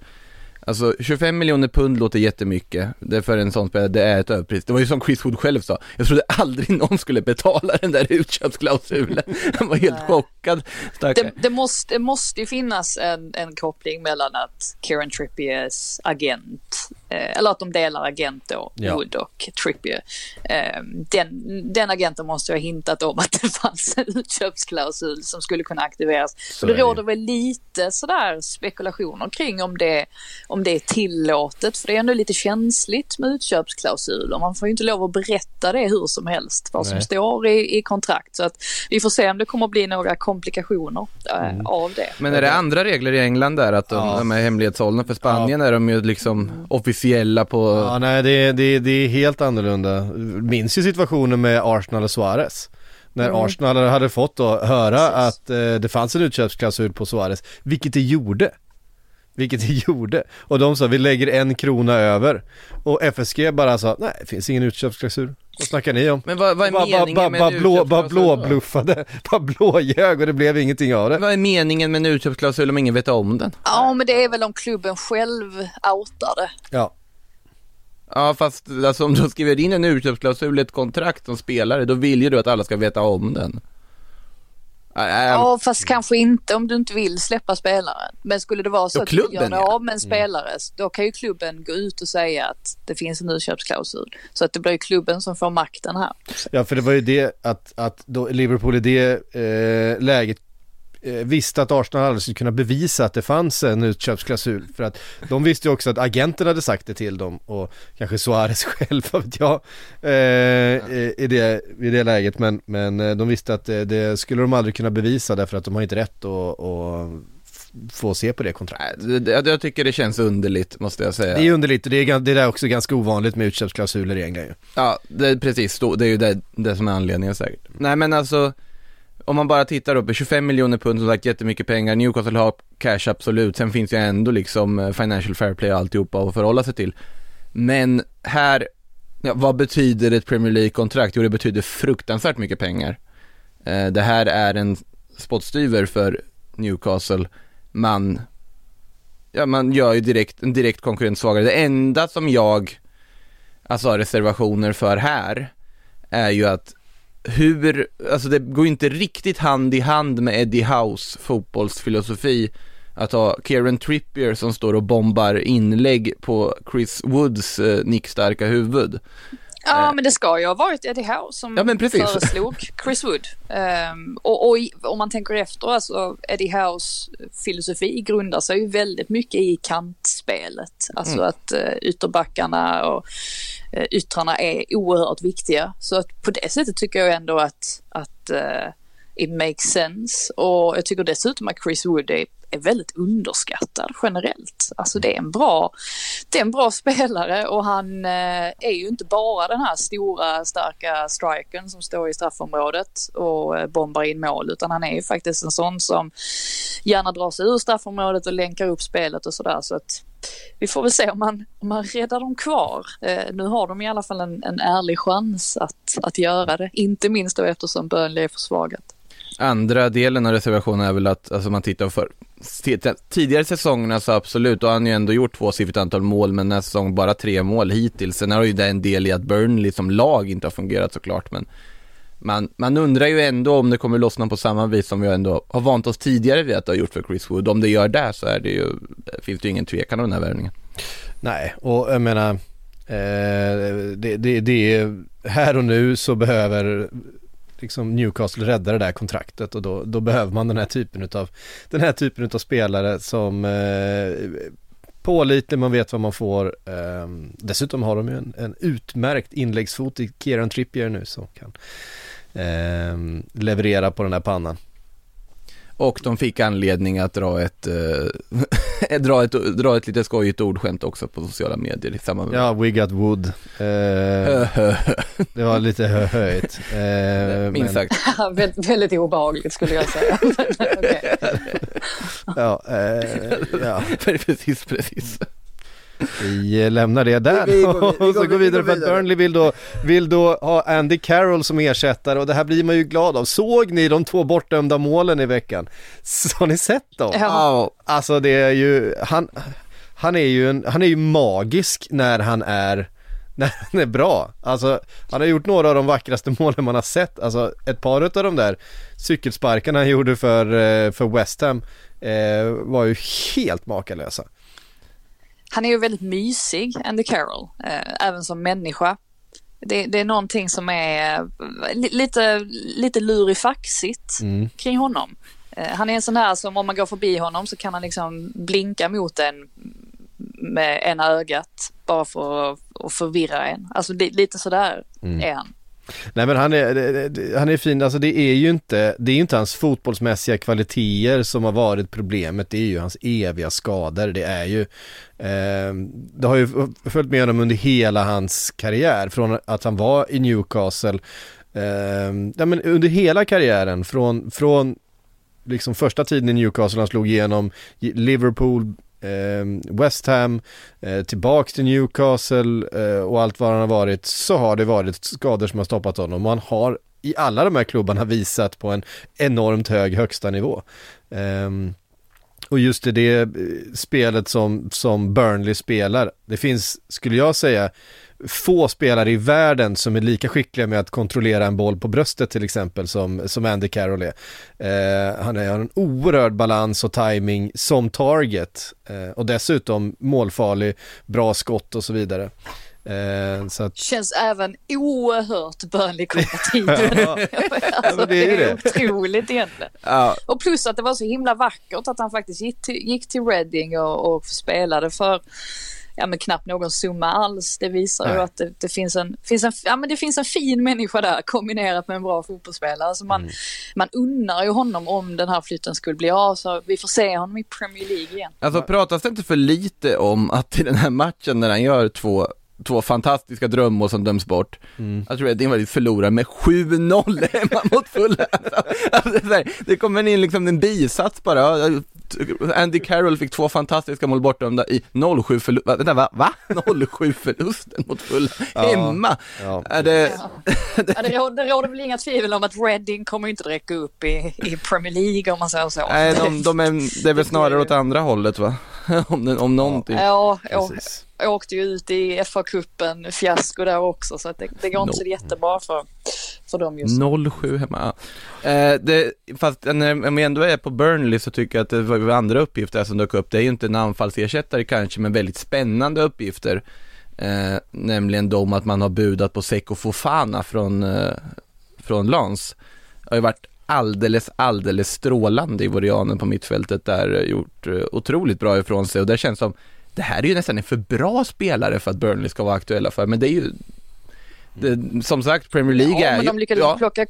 Alltså 25 miljoner pund låter jättemycket, det är för en sån spelare, det är ett överpris. Det var ju som Chris Wood själv sa, jag trodde aldrig någon skulle betala den där utköpsklausulen. Han var helt chockad. Det, det, måste, det måste ju finnas en, en koppling mellan att Kieran Trippiers agent, eh, eller att de delar agent då, Ja. Wood och Trippier. Eh, den, den agenten måste ju ha hintat om att det fanns en utköpsklausul som skulle kunna aktiveras. Så det. råder väl lite sådär spekulationer kring om det, om det är tillåtet, för det är ändå lite känsligt med utköpsklausuler. Man får ju inte lov att berätta det hur som helst, vad som Nej. står i, i kontrakt. Så att vi får se om det kommer att bli några komplikationer eh, Mm. av det. Men är det andra regler i England där, att de, Ja. de är hemlighetshållna? För Spanien är de ju liksom officiella på... Ja, nej det, är- det, det är helt annorlunda. Minns ju situationen med Arsenal och Suarez. När Arsenal hade fått då höra att eh, det fanns en utköpsklausul på Suarez, vilket det gjorde. Vilket det [laughs] gjorde. Och de sa vi lägger en krona över. Och FSG bara sa nej det finns ingen utköpsklausul. Vad snackar ni om? Men vad, vad är Bara ba, meningen ba, med ba, en blå, bara blåbluffade, [laughs] bara blåljög och det blev ingenting av det. Vad är meningen med en utköpsklausul om ingen vet om den? Ja, men det är väl om klubben själv outar det. Ja, Ja fast alltså, om du skriver in en utköpsklausul i ett kontrakt som spelare, då vill ju du att alla ska veta om den. Ja, fast kanske inte om du inte vill släppa spelaren. Men skulle det vara så att du göra ja. av med en spelare, då kan ju klubben gå ut och säga att det finns en utköpsklausul. Så att det blir ju klubben som får makten här. Ja för det var ju det att, att då Liverpool i det eh, läget visste att Arsenal aldrig skulle kunna bevisa att det fanns en utköpsklausul för att de visste ju också att agenten hade sagt det till dem och kanske Suarez [laughs] själv, vad vet jag, eh, i, det, i det läget men, men eh, de visste att det, det skulle de aldrig kunna bevisa därför att de har inte rätt att, att få se på det kontraktet. det, jag tycker det känns underligt, måste jag säga. Det är underligt och det är, det är också ganska ovanligt med utköpsklausuler i England ju. Ja, det är precis, det är ju det, det som är anledningen säkert. Nej men alltså, om man bara tittar upp, 25 miljoner pund, som sagt jättemycket pengar, Newcastle har cash absolut, sen finns ju ändå liksom eh, financial fair play och alltihopa att förhålla sig till. Men här, ja, vad betyder ett Premier League-kontrakt? Jo det betyder fruktansvärt mycket pengar. Eh, det här är en spottstyver för Newcastle, man, ja man gör ju direkt, en direkt konkurrent svagare. Det enda som jag, alltså har reservationer för här, är ju att hur, alltså det går ju inte riktigt hand i hand med Eddie House fotbollsfilosofi att ha Kieran Trippier som står och bombar inlägg på Chris Woods eh, nickstarka huvud. Ja, men det ska ju ha varit Eddie Howe som Ja, föreslog Chris Wood. Ehm, och, och i- om man tänker efter, alltså Eddie Howes filosofi grundar sig ju väldigt mycket i kantspelet. Alltså Mm. att uh, ytterbackarna och uh, yttrarna är oerhört viktiga. Så att på det sättet tycker jag ändå att, att eh, it makes sense. Och jag tycker dessutom att Chris Wood är, är väldigt underskattad generellt. Alltså det är en bra, det är en bra [laughs] spelare och han eh, är ju inte bara den här stora starka strikern som står i straffområdet och eh, bombar in mål utan han är ju faktiskt en sån som gärna drar sig ur straffområdet och länkar upp spelet och sådär så att vi får väl se om man, om man räddar dem kvar. Eh, nu har de i alla fall en, en ärlig chans att, att göra det, inte minst då eftersom Burnley är försvagat. Andra delen av reservationen är väl att, alltså man tittar för tidigare säsongerna så absolut, då har han ju ändå gjort tvåsiffrigt antal mål, men nästa säsong bara tre mål hittills. Sen har ju det en del i att Burnley som lag inte har fungerat såklart, men man, man undrar ju ändå om det kommer lossna på samma vis som vi ändå har vant oss tidigare vid att det har gjort för Chris Wood. Om det gör det så är det ju, finns det ju ingen tvekan om den här värvningen. Nej, och jag menar eh, det, det, det är här och nu så behöver liksom Newcastle räddar det där kontraktet och då, då behöver man den här typen utav den här typen utav spelare som eh, pålitlig, man vet vad man får. Eh, dessutom har de ju en, en utmärkt inläggsfot i Kieran Trippier nu som kan eh, leverera på den här pannan. Och de fick anledning att dra ett, eh, [laughs] dra ett, dra ett lite skojigt ordskämt också på sociala medier i samband med Ja, we got wood. Eh, det var lite hö höjt. Eh, [laughs] Minst men- sagt. [laughs] väldigt, obehagligt skulle jag säga. Ja, eh, ja, precis, precis. Vi lämnar det där Vi- vi vi och så går- går vi vidare för att. Burnley vill då, vill då ha Andy Carroll som ersättare och det här blir man ju glad av. Såg ni de två bortdömda målen i veckan? Så har ni sett dem? Ja. Ja, Alltså det är ju, han, han är ju en, han är ju magisk när han är [laughs] när han är bra. Alltså han har gjort några av de vackraste målen man har sett. Alltså ett par av de där cykelsparkarna han gjorde för, eh, för West Ham eh, var ju helt makalösa. Han är ju väldigt mysig, Andy Carroll, eh, även som människa. Det, det är någonting som är eh, li, lite, lite lurifaxigt Mm. kring honom. Eh, han är en sån här som om man går förbi honom så kan han liksom blinka mot en med ena ögat bara för att, att förvirra en. Alltså li, lite sådär Mm. är han. Nej men han är, han är fin, alltså det är ju inte, det är ju inte hans fotbollsmässiga kvaliteter som har varit problemet, det är ju hans eviga skador, det är ju, eh, det har ju följt med honom under hela hans karriär, från att han var i Newcastle, eh, ja men under hela karriären, från, från liksom första tiden i Newcastle, han slog igenom Liverpool, Ehm, West Ham, eh, till Newcastle eh, och allt vad han har varit så har det varit skador som har stoppat honom och han har i alla de här klubbarna [laughs] visat på en enormt hög högsta nivå. Ehm, och just i det eh, spelet som, som Burnley spelar, det finns, skulle jag säga, få spelare i världen som är lika skickliga med att kontrollera en boll på bröstet till exempel som, som Andy Carroll är. Eh, han har en oerhörd balans och timing som target eh, och dessutom målfarlig, bra skott och så vidare. Eh, så att, Känns även oerhört Burnley-kompatibel. [laughs] alltså, [laughs] men det är det är otroligt egentligen. ja, Och plus att det var så himla vackert att han faktiskt gick till, gick till Reading och, och spelade för ja, men knappt någon summa alls. Det visar ju Nej. att det, det, finns en, finns en, ja, men det finns en fin människa där kombinerat med en bra fotbollsspelare. Så man, man unnar ju honom om den här flytten skulle bli av så vi får se honom i Premier League igen. Alltså pratas det inte för lite om att i den här matchen när han gör två, två fantastiska drömmål som döms bort, jag tror att lite förlorar med 7-0 [laughs] hemma mot Fulham. Alltså, det, här, kommer in liksom en bisats bara, Ja, Andy Carroll fick två fantastiska mål bortdömda i 0-7 förlust, vänta va? va? 0-7 förlusten mot Fulham, hemma! ja. Är det, Ja, det, råder, det råder väl inga tvivel om att Reading kommer inte räcka upp i, i Premier League om man säger så. nej, de, de är, det är väl snarare åt andra hållet va? [laughs] om, om någonting. Ja, jag, Precis. Jag åkte ju ut i FA-cupen, fiasko där också så att det, det går inte så No. jättebra för, för dem just nu. 0-7 hemma. Eh, det, fast när om vi ändå är på Burnley så tycker jag att det var andra uppgifter som dök upp. Det är ju inte en anfallsersättare kanske, men väldigt spännande uppgifter. Eh, nämligen de att man har budat på Seko Fofana från, eh, från Lans. Har ju varit alldeles, alldeles strålande i Vorianen på mittfältet där, eh, gjort eh, otroligt bra ifrån sig och det känns som det här är ju nästan en för bra spelare för att Burnley ska vara aktuella för, men det är ju det, som sagt, Premier League Ja, är men ju... de lyckades ja. plocka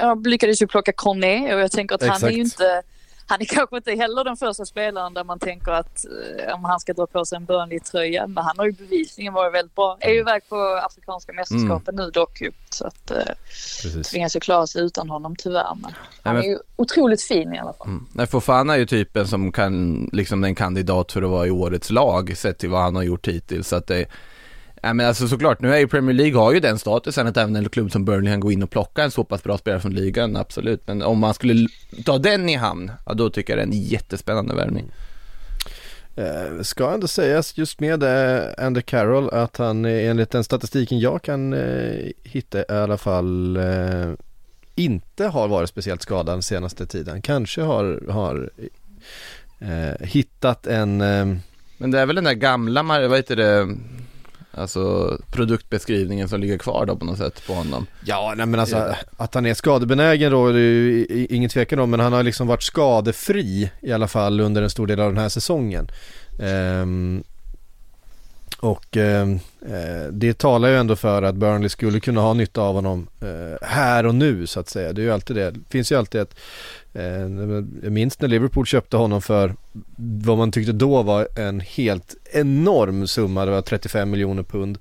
jag lyckades ju plocka Cornet och jag tänker att han är ju Exakt. inte han är kanske inte heller den första spelaren där man tänker att eh, om han ska dra på sig en Burnley-tröja. Men han har ju bevisligen varit väldigt bra. Är ju iväg på Afrikanska mästerskapen nu dock ju. Så att eh, tvingas ju klara sig utan honom tyvärr. Men han men- är ju otroligt fin i alla fall. Mm. Nej, Fofana är ju typen som kan, liksom en kandidat för att vara i årets lag sett till vad han har gjort hittills. Så att det, ja, men alltså såklart, nu är ju Premier League har ju den statusen att även en klubb som Burnley kan gå in och plocka en så pass bra spelare från ligan, absolut. Men om man skulle ta den i hamn, ja då tycker jag det är en jättespännande värvning. Eh, ska ändå sägas just med eh, Andy Carroll att han eh, enligt den statistiken jag kan eh, hitta i alla fall eh, inte har varit speciellt skadad den senaste tiden. Kanske har, har eh, hittat en eh, Men det är väl den där gamla, vad heter det, alltså produktbeskrivningen som ligger kvar då på något sätt på honom. Ja, nej men alltså att han är skadebenägen då är det ju ingen tvekan om men han har liksom varit skadefri i alla fall under en stor del av den här säsongen. Ehm, och ehm, eh, det talar ju ändå för att Burnley skulle kunna ha nytta av honom eh, här och nu så att säga. Det är ju alltid det. Det finns ju alltid ett eh, Eh, jag minns när Liverpool köpte honom för vad man tyckte då var en helt enorm summa. Det var 35 miljoner pund.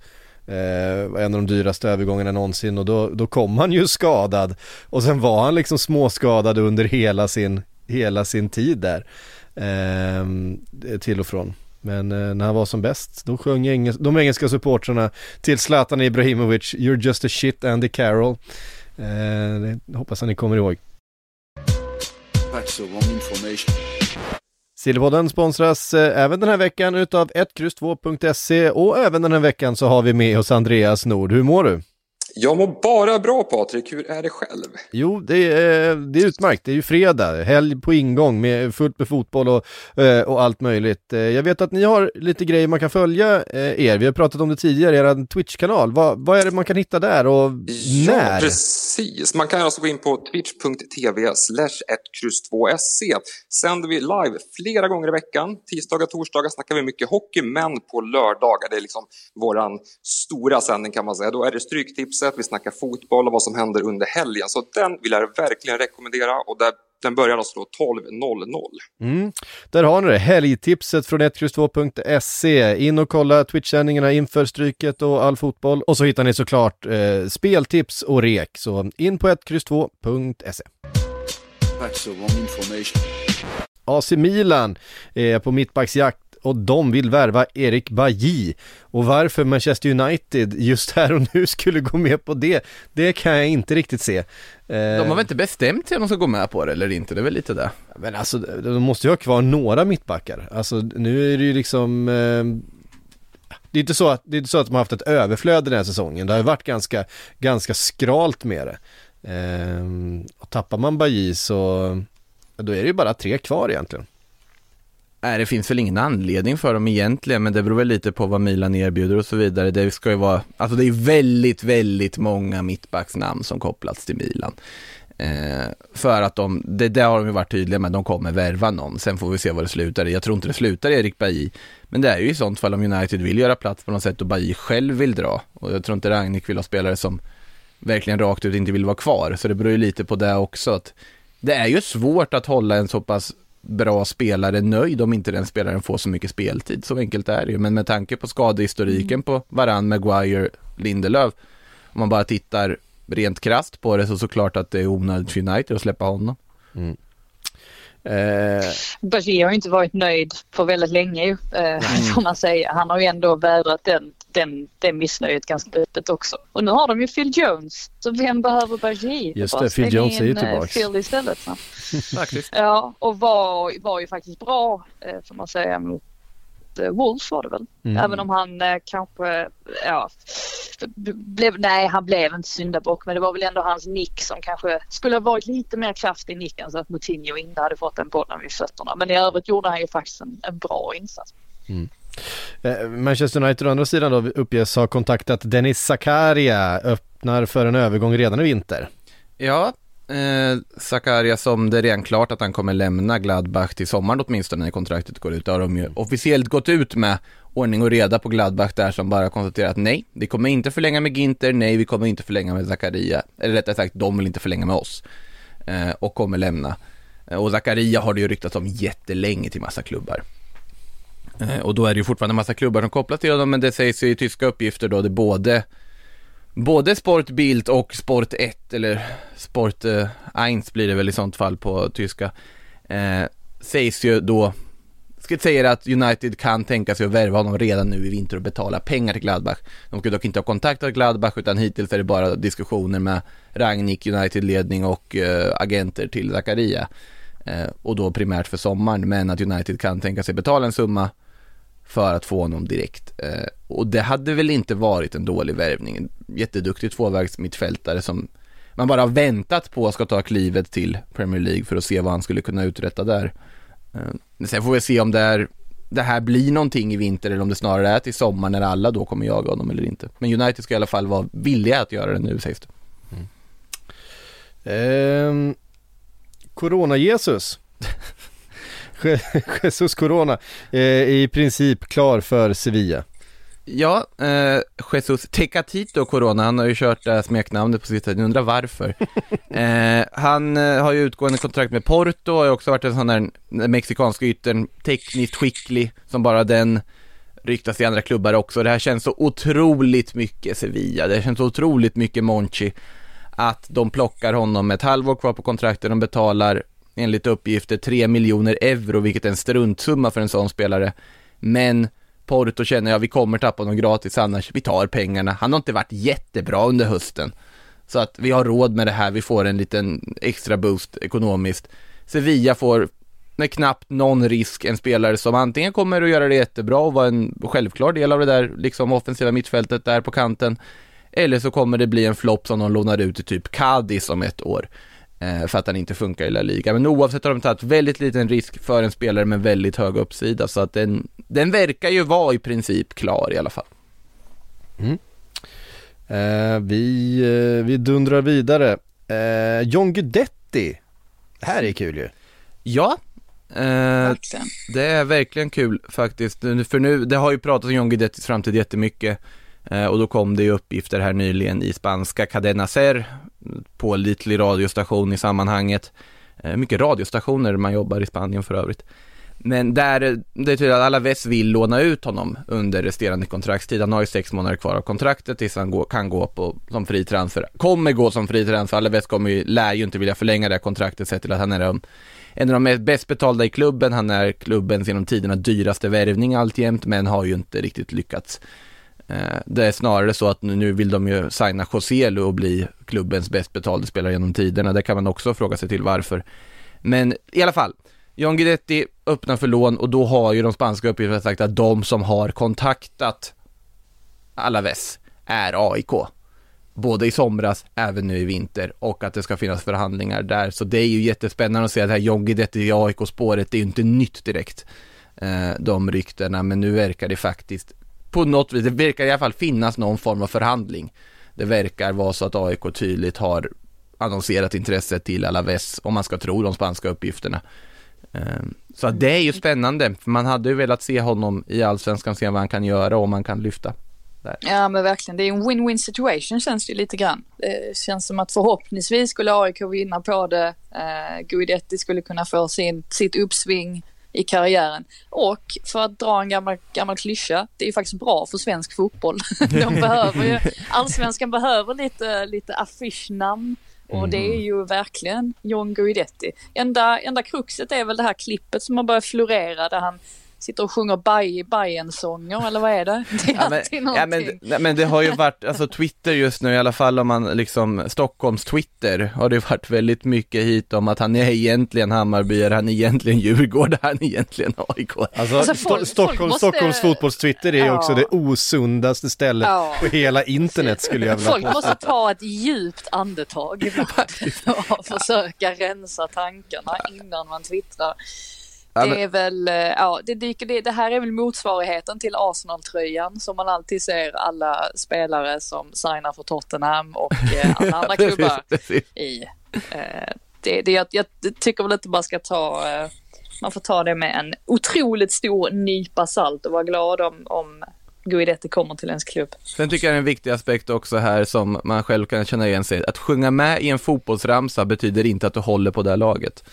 Eh, en av de dyraste övergångarna någonsin och då, då kom han ju skadad. Och sen var han liksom småskadad under hela sin, hela sin tid där. Eh, till och från. Men eh, när han var som bäst, då sjöng engels de engelska supportrarna till Zlatan Ibrahimovic, You're just a shit Andy Carroll. Eh, det hoppas att ni kommer ihåg. That's the wrong information. Sponsras eh, även den här veckan utav 1X2.se och även den här veckan så har vi med oss Andreas Nord. Hur mår du? Jag mår bara bra Patrik, hur är det själv? Jo, det är, det är utmärkt. Det är ju fredag, helg på ingång med fullt med fotboll och, eh, och allt möjligt. Eh, Jag vet att ni har lite grejer man kan följa eh, er. Vi har pratat om det tidigare, er Twitch-kanal. Vad, vad är det man kan hitta där och Ja, när? precis. Man kan alltså gå in på twitch.tv slash 1X2SC. Sänder vi live flera gånger i veckan. Tisdagar och torsdagar snackar vi mycket hockey, men på lördagar, det är liksom våran stora sändning kan man säga. Då är det Stryktipset, vi snackar fotboll och vad som händer under helgen. Så den vill jag verkligen rekommendera och där, den börjar alltså då 12.00. Mm. Där har ni det, helgtipset från 1X2.se. In och kolla Twitch-sändningarna inför Stryket och all fotboll. Och så hittar ni såklart eh, speltips och rek. Så in på 1X2.se. That's the wrong information. AC Milan är på mittbacksjakt och de vill värva Erik Bajy. Och varför Manchester United just här och nu skulle gå med på det, det kan jag inte riktigt se. Eh, De har väl inte bestämt sig om de ska gå med på det eller inte, det är väl lite det. Men alltså, de måste ju ha kvar några mittbackar. Alltså nu är det ju liksom eh, det är, inte så att, det är inte så att de har haft ett överflöd den här säsongen. Det har ju varit ganska, ganska skralt med det. Eh, och tappar man Bajy så, då är det ju bara tre kvar egentligen. Nej, det finns väl ingen anledning för dem egentligen, men det beror väl lite på vad Milan erbjuder och så vidare. Det ska ju vara, alltså det är väldigt, väldigt många mittbacksnamn som kopplats till Milan. Eh, för att de, det där har de ju varit tydliga med, de kommer värva någon. Sen får vi se vad det slutar i. Jag tror inte det slutar i Erik Bailly. Men det är ju i sånt fall om United vill göra plats på något sätt och Bailly själv vill dra. Och jag tror inte Ragnik vill ha spelare som verkligen rakt ut inte vill vara kvar. Så det beror ju lite på det också. Att det är ju svårt att hålla en så pass bra spelare nöjd om inte den spelaren får så mycket speltid. Så enkelt är det ju. Men med tanke på skadehistoriken på Varann, Maguire, Lindelöf. Om man bara tittar rent krast på det så såklart att det är onödigt för United att släppa honom. Mm. Eh, Bajé har ju inte varit nöjd för väldigt länge ju, eh, [laughs] får man säga. Han har ju ändå vädrat den, den, det missnöjet ganska öppet också. Och nu har de ju Phil Jones, så vem behöver Bajé? Just Bara det, Phil Jones är ju eh, tillbaks. Phil istället. Så. [laughs] Faktiskt. Ja, och var, var ju faktiskt bra eh, får man säga mot eh, Wolves var det väl. Mm. Även om han eh, kanske, ja, blev, nej han blev inte syndabock men det var väl ändå hans nick som kanske skulle ha varit lite mer kraft i nicken så att Moutinho inte hade fått den bollen vid fötterna. Men i övrigt gjorde han ju faktiskt en, en bra insats. Eh, Eh, Manchester United å andra sidan då uppges ha kontaktat Dennis Zakaria, öppnar för en övergång redan i vinter. Ja, eh, Zakaria som det är redan klart att han kommer lämna Gladbach till sommaren åtminstone när kontraktet går ut. Det har de ju officiellt gått ut med ordning och reda på Gladbach där som bara konstaterat nej, vi kommer inte förlänga med Ginter, nej, vi kommer inte förlänga med Zakaria. Eller rättare sagt, de vill inte förlänga med oss. Eh, och kommer lämna. Eh, och Zakaria har det ju ryktats om jättelänge till massa klubbar. Eh, och då är det ju fortfarande massa klubbar som kopplas till honom, men det sägs ju i tyska uppgifter då det både Både Sport Bild och Sport 1 eller Sport eh, 1 blir det väl i sånt fall på tyska eh, Sägs ju då ska säga att United kan tänka sig att värva honom redan nu i vinter och betala pengar till Gladbach. De skulle dock inte ha kontaktat Gladbach utan hittills är det bara diskussioner med Ragnik, United-ledning och eh, agenter till Zakaria. Eh, och då primärt för sommaren, men att United kan tänka sig betala en summa för att få honom direkt. Eh, och det hade väl inte varit en dålig värvning. Jätteduktig tvåvägs mittfältare som man bara har väntat på ska ta klivet till Premier League för att se vad han skulle kunna uträtta där. Eh, sen får vi se om det, är, det här blir någonting i vinter eller om det snarare är till sommar när alla då kommer jaga honom eller inte. Men United ska i alla fall vara villiga att göra det nu sägs det. Ehm, Corona-Jesus. [laughs] Je- [laughs] Jesus Corona eh, är i princip klar för Sevilla. Ja, eh, Jesus Tecatito Corona, han har ju kört det här smeknamnet på sistone, jag undrar varför. [laughs] eh, han eh, har ju utgående kontrakt med Porto, har ju också varit en sån där den mexikanska yttern, tekniskt skicklig, som bara den ryktas i andra klubbar också. Det här känns så otroligt mycket Sevilla, det känns så otroligt mycket Monchi, att de plockar honom ett halvår kvar på kontraktet, de betalar enligt uppgifter 3 miljoner euro, vilket är en struntsumma för en sån spelare. Men Porto känner jag, vi kommer tappa honom gratis annars, vi tar pengarna. Han har inte varit jättebra under hösten. Så att vi har råd med det här, vi får en liten extra boost ekonomiskt. Sevilla får med knappt någon risk en spelare som antingen kommer att göra det jättebra och vara en självklar del av det där liksom offensiva mittfältet där på kanten. Eller så kommer det bli en flopp som de lånar ut till typ Cadiz om ett år. Eh, för att han inte funkar i La Liga. Men oavsett har de tagit väldigt liten risk för en spelare med väldigt hög uppsida. Så att den, den verkar ju vara i princip klar i alla fall. Eh, vi, eh, vi dundrar vidare. Eh, John Guidetti. Det här är kul ju. Ja, eh, det är verkligen kul faktiskt. För nu, det har ju pratats om John Guidettis framtid jättemycket. Eh, och då kom det ju uppgifter här nyligen i spanska Cadena Ser, pålitlig radiostation i sammanhanget. Eh, mycket radiostationer man jobbar i Spanien för övrigt. Men där, det är tydligt att Alaves vill låna ut honom under resterande kontraktstid. Han har ju sex månader kvar av kontraktet tills han går, kan gå på, som fri transfer. Kommer gå som fri transfer. Alaves kommer ju, lär ju inte vilja förlänga det här kontraktet sett till att han är en, en av de mest bäst betalda i klubben. Han är klubbens genom tiderna dyraste värvning alltjämt, men har ju inte riktigt lyckats. Eh, det är snarare så att nu- vill de ju signa Joselu och bli klubbens bäst betalde spelare genom tiderna. Det kan man också fråga sig till varför. Men i alla fall, John Guidetti öppnar för lån och då har ju de spanska uppgifterna sagt att de som har kontaktat Alaves är AIK. Både i somras, även nu i vinter och att det ska finnas förhandlingar där. Så det är ju jättespännande att se att det här John Guidetti i AIK-spåret, det är ju inte nytt direkt. Eh, de ryktena, men nu verkar det faktiskt på något vis, det verkar i alla fall finnas någon form av förhandling. Det verkar vara så att AIK tydligt har annonserat intresse till Alaves, om man ska tro de spanska uppgifterna. Ehm, så det är ju spännande, för man hade ju velat se honom i Allsvenskan, se vad han kan göra och om han kan lyfta. Ja men verkligen, det är en win-win situation känns det ju lite grann. Det känns som att förhoppningsvis skulle AIK vinna på det. Eh, Guidetti skulle kunna få sin, sitt uppsving i karriären. Och för att dra en gammal, gammal klyscha, det är ju faktiskt bra för svensk fotboll. [laughs] De behöver ju, allsvenskan behöver lite, lite affischnamn. Och det är ju verkligen John Guidetti. Enda, enda kruxet är väl det här klippet som har börjat florera där han sitter och sjunger Baj- Bajen-sånger eller vad är det? [laughs] Det är Ja men, alltid ja, men, någonting. men det har ju varit, alltså Twitter just nu i alla fall om man liksom, Stockholms Twitter har det varit väldigt mycket hit om att han är egentligen Hammarbyare, han är egentligen Djurgårdare, han är egentligen AIK. Alltså, Alltså, Sto- folk- Stockholm, folk måste- Stockholms fotbols-Twitter är Ja. också det osundaste stället Ja. på hela internet skulle jag vilja Folk påstå. måste ta ett djupt andetag ibland [laughs] och försöka rensa tankarna innan man twittrar. Ja, Det är väl, eh, ja det dyker, det, det här är väl motsvarigheten till Arsenal-tröjan som man alltid ser alla spelare som signar för Tottenham och eh, [laughs] alla andra klubbar i. Eh, det, det, jag, jag tycker väl att det bara ska ta, eh, man får ta det med en otroligt stor nypa salt och vara glad om, om Guidetti kommer till ens klubb. Sen tycker jag det är en viktig aspekt också här som man själv kan känna igen sig Att sjunga med i en fotbollsramsa betyder inte att du håller på det här laget.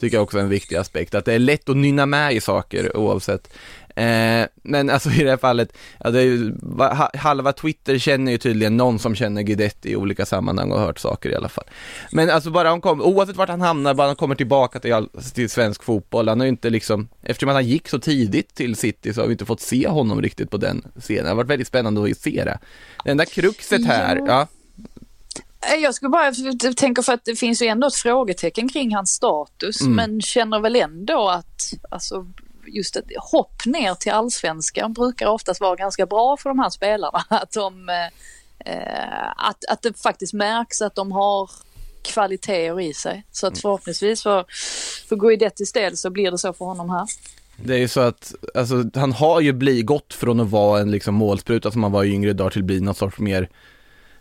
Tycker jag också är en viktig aspekt, att det är lätt att nynna med i saker oavsett. Eh, men alltså i det här fallet, ja, det är ju, ha- halva Twitter känner ju tydligen någon som känner Guidetti i olika sammanhang och har hört saker i alla fall. Men alltså bara han kom, oavsett vart han hamnar, bara han kommer tillbaka till, all, till svensk fotboll, han har ju inte liksom, eftersom han gick så tidigt till City så har vi inte fått se honom riktigt på den scenen. Det har varit väldigt spännande att se det. Det enda kruxet här, Ja. Eh, Jag skulle bara tänker för att det finns ju ändå ett frågetecken kring hans status Mm. men känner väl ändå att alltså, just ett hopp ner till allsvenskan brukar oftast vara ganska bra för de här spelarna. [laughs] Att, de, eh, eh, att, att det faktiskt märks att de har kvaliteter i sig. Så Mm. att förhoppningsvis för, för Guidettis del så blir det så för honom här. Det är ju så att, alltså han har ju blivit gått från att vara en liksom målspruta som han var i yngre dagar till att bli någon sorts mer,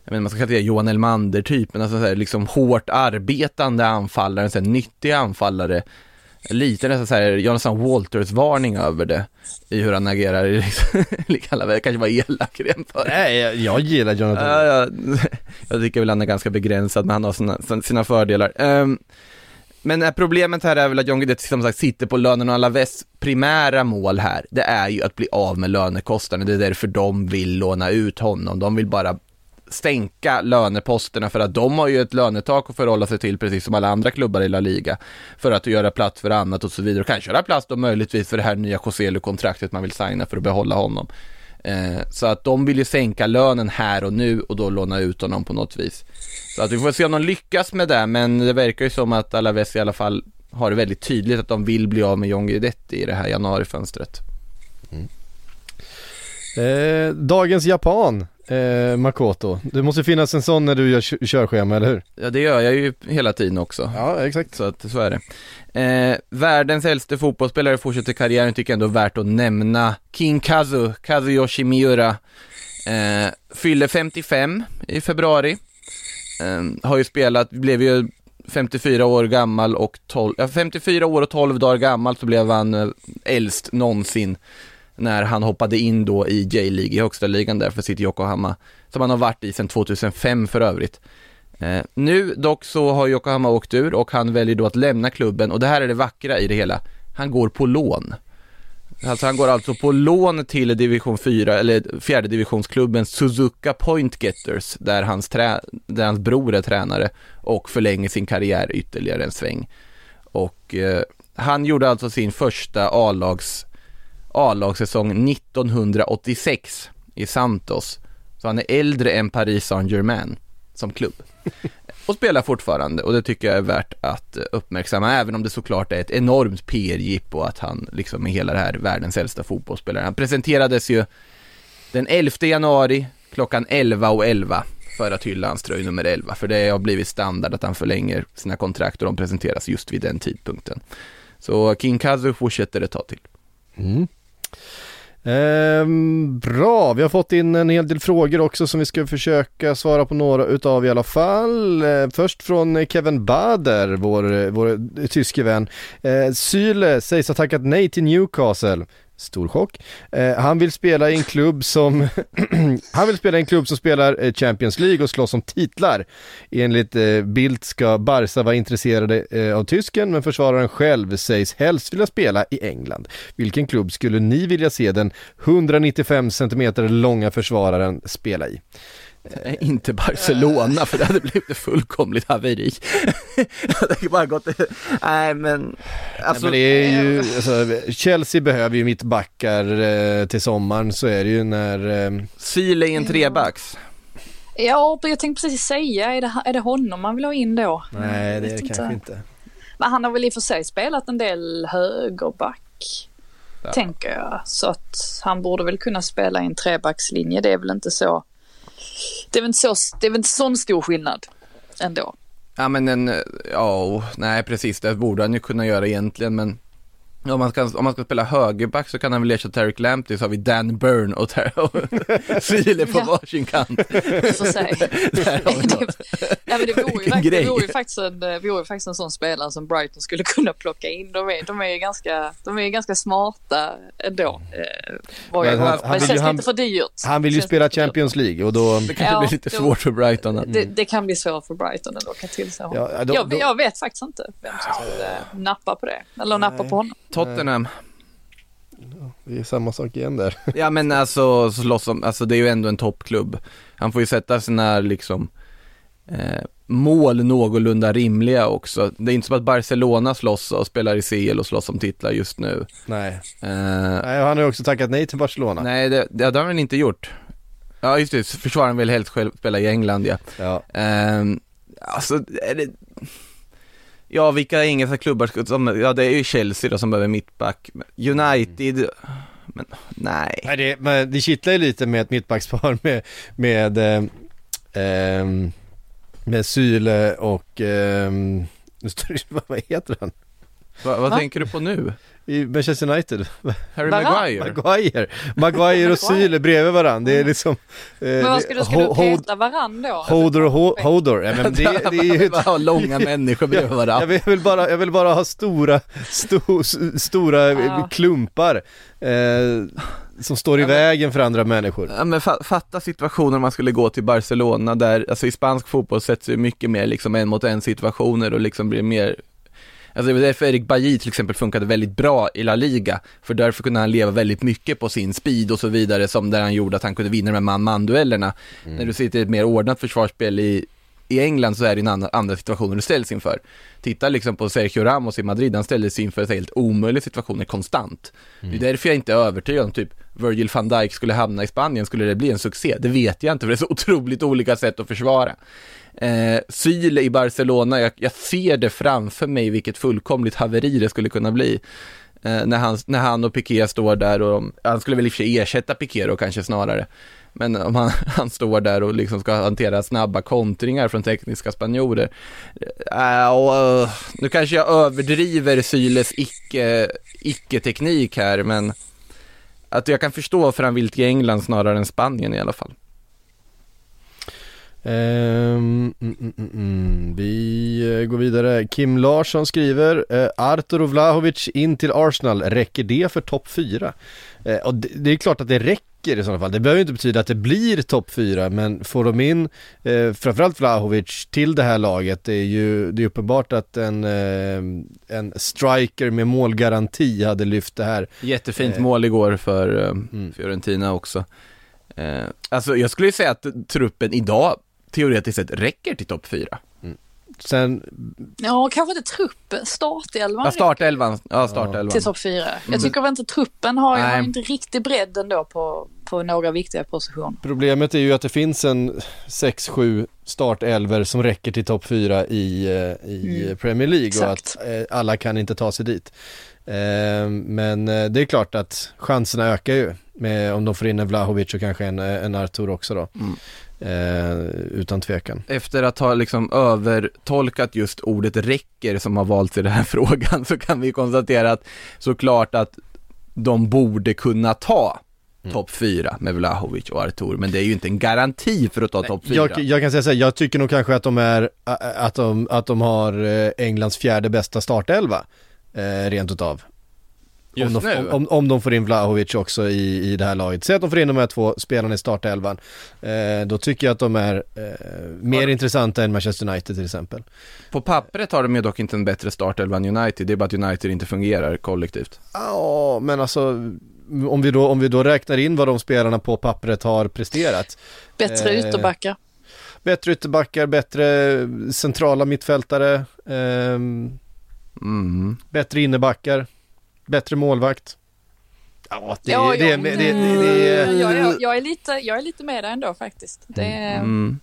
jag inte, man ska kalla det Johan Elmander typ, men alltså så här, liksom hårt arbetande anfallare, en sån här nyttig anfallare. lite nästan såhär Jonathan Walters-varning över det i hur han agerar, liksom, [laughs] jag kanske var elak rent för Nej, jag, jag gillar Jonathan. Ja, ja, [laughs] jag tycker väl han är ganska begränsad, men han har sina, sina fördelar. Um, men problemet här är väl att John Guidetti som sagt sitter på lönen och Alaves primära mål här, det är ju att bli av med lönekostnaden. Det är därför de vill låna ut honom. De vill bara stänka löneposterna för att de har ju ett lönetak att förhålla sig till precis som alla andra klubbar i La Liga för att göra plats för annat och så vidare och kanske göra plats då möjligtvis för det här nya Joselu-kontraktet man vill signa för att behålla honom. Eh, så att de vill ju sänka lönen här och nu och då låna ut honom på något vis. Så att vi får se om de lyckas med det, men det verkar ju som att Alaves i alla fall har det väldigt tydligt att de vill bli av med John Guidetti i det här januarifönstret. Mm. Eh, dagens Japan, eh, Makoto. Det måste finnas en sån när du gör körschema, eller hur? Ja, det gör jag ju hela tiden också. Ja, exakt. Så att, så är det. Eh, världens äldste fotbollsspelare fortsätter karriären, tycker jag ändå värt att nämna. King Kazu, Kazuyoshi Miura. Eh, fyller 55 i februari. Eh, har ju spelat, blev ju 54 år gammal och 12, ja, 54 år och 12 dagar gammal så blev han eh, äldst någonsin när han hoppade in då i J-League, i högsta ligan där för sitt Yokohama, som han har varit i sedan 2005 för övrigt. Eh, nu dock så har Yokohama åkt ur och han väljer då att lämna klubben och det här är det vackra i det hela. Han går på lån. Alltså han går alltså på lån till division 4, eller fjärde divisionsklubben Suzuka Point Getters, där hans, trä, där hans bror är tränare och förlänger sin karriär ytterligare en sväng. Och eh, han gjorde alltså sin första A-lags A-lagssäsong 1986 i Santos. Så han är äldre än Paris Saint-Germain som klubb. [laughs] Och spelar fortfarande och det tycker jag är värt att uppmärksamma även om det såklart är ett enormt PR-jippo att han liksom är hela det här världens äldsta fotbollsspelare. Han presenterades ju den 11 januari klockan 11.11 11 för att hylla hans tröj nummer 11 för det har blivit standard att han förlänger sina kontrakt och de presenteras just vid den tidpunkten. Så King Kazu fortsätter ett tag till. Mm. Ehm, bra, vi har fått in en hel del frågor också som vi ska försöka svara på några utav i alla fall. Eh, först från Kevin Bader, vår, eh, vår eh, tyske vän. Eh, Syle sägs ha tackat nej till Newcastle. Stor chock. Eh, han vill spela i en klubb som [clears throat] Han vill spela i en klubb som spelar eh, Champions League och slåss om titlar. Enligt eh, Bildt ska Barca vara intresserade eh, av tysken men försvararen själv sägs helst vilja spela i England. Vilken klubb skulle ni vilja se den 195 cm långa försvararen spela i? Nej, inte Barcelona för det hade blivit ett fullkomligt haveri. [laughs] det hade bara gått, nej men, alltså. Nej, men det är ju, alltså, Chelsea behöver ju mittbackar eh, till sommaren så är det ju när... Eh... Sile i en trebacks. Ja, jag tänkte precis säga, är det, är det honom man vill ha in då? Nej, det är det kanske inte. inte. Men han har väl i och för sig spelat en del högerback, ja. tänker jag. Så att han borde väl kunna spela i en trebackslinje, det är väl inte så det är väl inte så, det är väl inte sån stor skillnad ändå. Ja men en, ja, nej precis det borde han ju kunna göra egentligen men om man, ska, om man ska spela högerback så kan han väl ersätta Tarek Lamptey så har vi Dan Burn och, Sile [laughs] på ja. varsin kant. [laughs] Det, ja, men det vore ju, det vore ju faktiskt en, det vore ju faktiskt en sån spelare som Brighton skulle kunna plocka in. De är, de är ju ganska, de är ganska smarta ändå. Eh, men, han, han, det känns han, lite för dyrt. Han vill ju spela Champions League och då... Det kan ja, bli lite då, svårt för Brighton. Mm. Det, det, kan bli svårt för Brighton ändå, kan jag tillse ja, då, jag, jag, vet faktiskt inte vem som skulle nappa på det. Eller nappa på honom. Tottenham. Ja, det är samma sak igen där. [laughs] ja men alltså, slåss om, alltså det är ju ändå en toppklubb. Han får ju sätta sina liksom eh, mål någorlunda rimliga också. Det är inte som att Barcelona slåss och spelar i CL och slåss om titlar just nu. Nej. Eh, nej, han har ju också tackat nej till Barcelona. Nej, det, det, har han inte gjort. Ja, just det, försvararen vill helst själv spela i England ja. ja. Eh, alltså, det Ja, vilka engelska klubbar som, ja det är ju Chelsea då som behöver mittback. United, men nej. Nej det, men det kittlar ju lite med ett mittbackspar [laughs] med, med, eh, ehm, med Syle och, eh, [laughs] vad heter han? Va, vad tänker du på nu? I Manchester United? Harry. Maguire. Maguire, Maguire och Syle bredvid varandra, det är liksom eh, Men vad ska du, ska du peta varann då? Hodor och Ho- Hodor, ja, men det, det är ju Bara långa [laughs] människor bredvid jag, varandra. vill, jag, vill bara, jag vill bara ha stora, sto, stora Ja. klumpar eh, som står i Ja, men- vägen för andra människor. Ja, men fa- fatta situationer om man skulle gå till Barcelona där, alltså i spansk fotboll sätts ju mycket mer liksom en mot en situationer och liksom blir mer Alltså det var därför Erik Bailly till exempel funkade väldigt bra i La Liga, för därför kunde han leva väldigt mycket på sin speed och så vidare, som där han gjorde att han kunde vinna de här man-man-duellerna. När du sitter i ett mer ordnat försvarsspel i, i England så är det en annan, andra situationer du ställs inför. Titta liksom på Sergio Ramos i Madrid, han ställdes inför helt omöjliga situationer konstant. Det är därför jag inte är övertygad om typ Virgil van Dijk skulle hamna i Spanien, skulle det bli en succé? Det vet jag inte, för det är så otroligt olika sätt att försvara. Eh, Syle i Barcelona, jag, jag ser det framför mig vilket fullkomligt haveri det skulle kunna bli. Eh, när, han, när han och Piqué står där och de, han skulle väl i och för sig ersätta Piqué då kanske snarare. Men om han, [laughs] han står där och liksom ska hantera snabba kontringar från tekniska spanjorer. Äh, och, eh, nu kanske jag överdriver Syles icke, icke-teknik här, men att jag kan förstå varför han vill till England snarare än Spanien i alla fall. Um, mm, mm, mm, mm. Vi eh, går vidare. Kim Larsson skriver eh, Artur Vlahovic in till Arsenal, räcker det för topp 4? Eh, och det, det är klart att det räcker i sådana fall. Det behöver inte betyda att det blir topp 4 men får de in eh, framförallt Vlahovic till det här laget det är ju det är uppenbart att en, eh, en striker med målgaranti hade lyft det här. Jättefint Eh, mål igår för eh, Mm. Fiorentina också. Eh, alltså jag skulle ju säga att truppen idag teoretiskt sett räcker till topp 4. Sen, Ja, kanske inte truppen, startelvan Ja, startelvan. Ja, startelvan. till topp fyra. Mm. Jag tycker väl inte truppen har har inte riktigt bredd ändå på, på några viktiga positioner. Problemet är ju att det finns en 6-7 startelver som räcker till topp 4 i, eh, i Mm. Premier League och Exakt. att eh, alla kan inte ta sig dit. Eh, Men det är klart att chanserna ökar ju med om de får in en Vlahovic och kanske en, eh, en Artur också då. Mm. Eh, utan tvekan. Efter att ha liksom övertolkat just ordet räcker som har valts i den här [laughs] frågan så kan vi konstatera att såklart att de borde kunna ta Mm. topp 4 med Vlahovic och Artur, men det är ju inte en garanti för att ta topp 4. Jag, jag kan säga så här, jag tycker nog kanske att de är, att de, att de har eh, Englands fjärde bästa startelva. Eh, rent utav. Just om, de, nu? om, om, de får in Vlahovic också i, i det här laget. Säg att de får in de här två spelarna i startelvan. Eh, då tycker jag att de är eh, mer Har- intressanta än Manchester United till exempel. På pappret har de ju dock inte en bättre startelva än United, det är bara att United inte fungerar kollektivt. Ja, men alltså om vi, då, om vi då räknar in vad de spelarna på pappret har presterat. Bättre Eh, ytterbackar. Bättre ytterbackar, bättre centrala mittfältare, ehm, Mm. bättre innebackar, bättre målvakt. Ja, det, Ja, det, ja, det, det, mm, det, det, jag, jag, jag, är lite, jag är lite med där ändå faktiskt. Mm.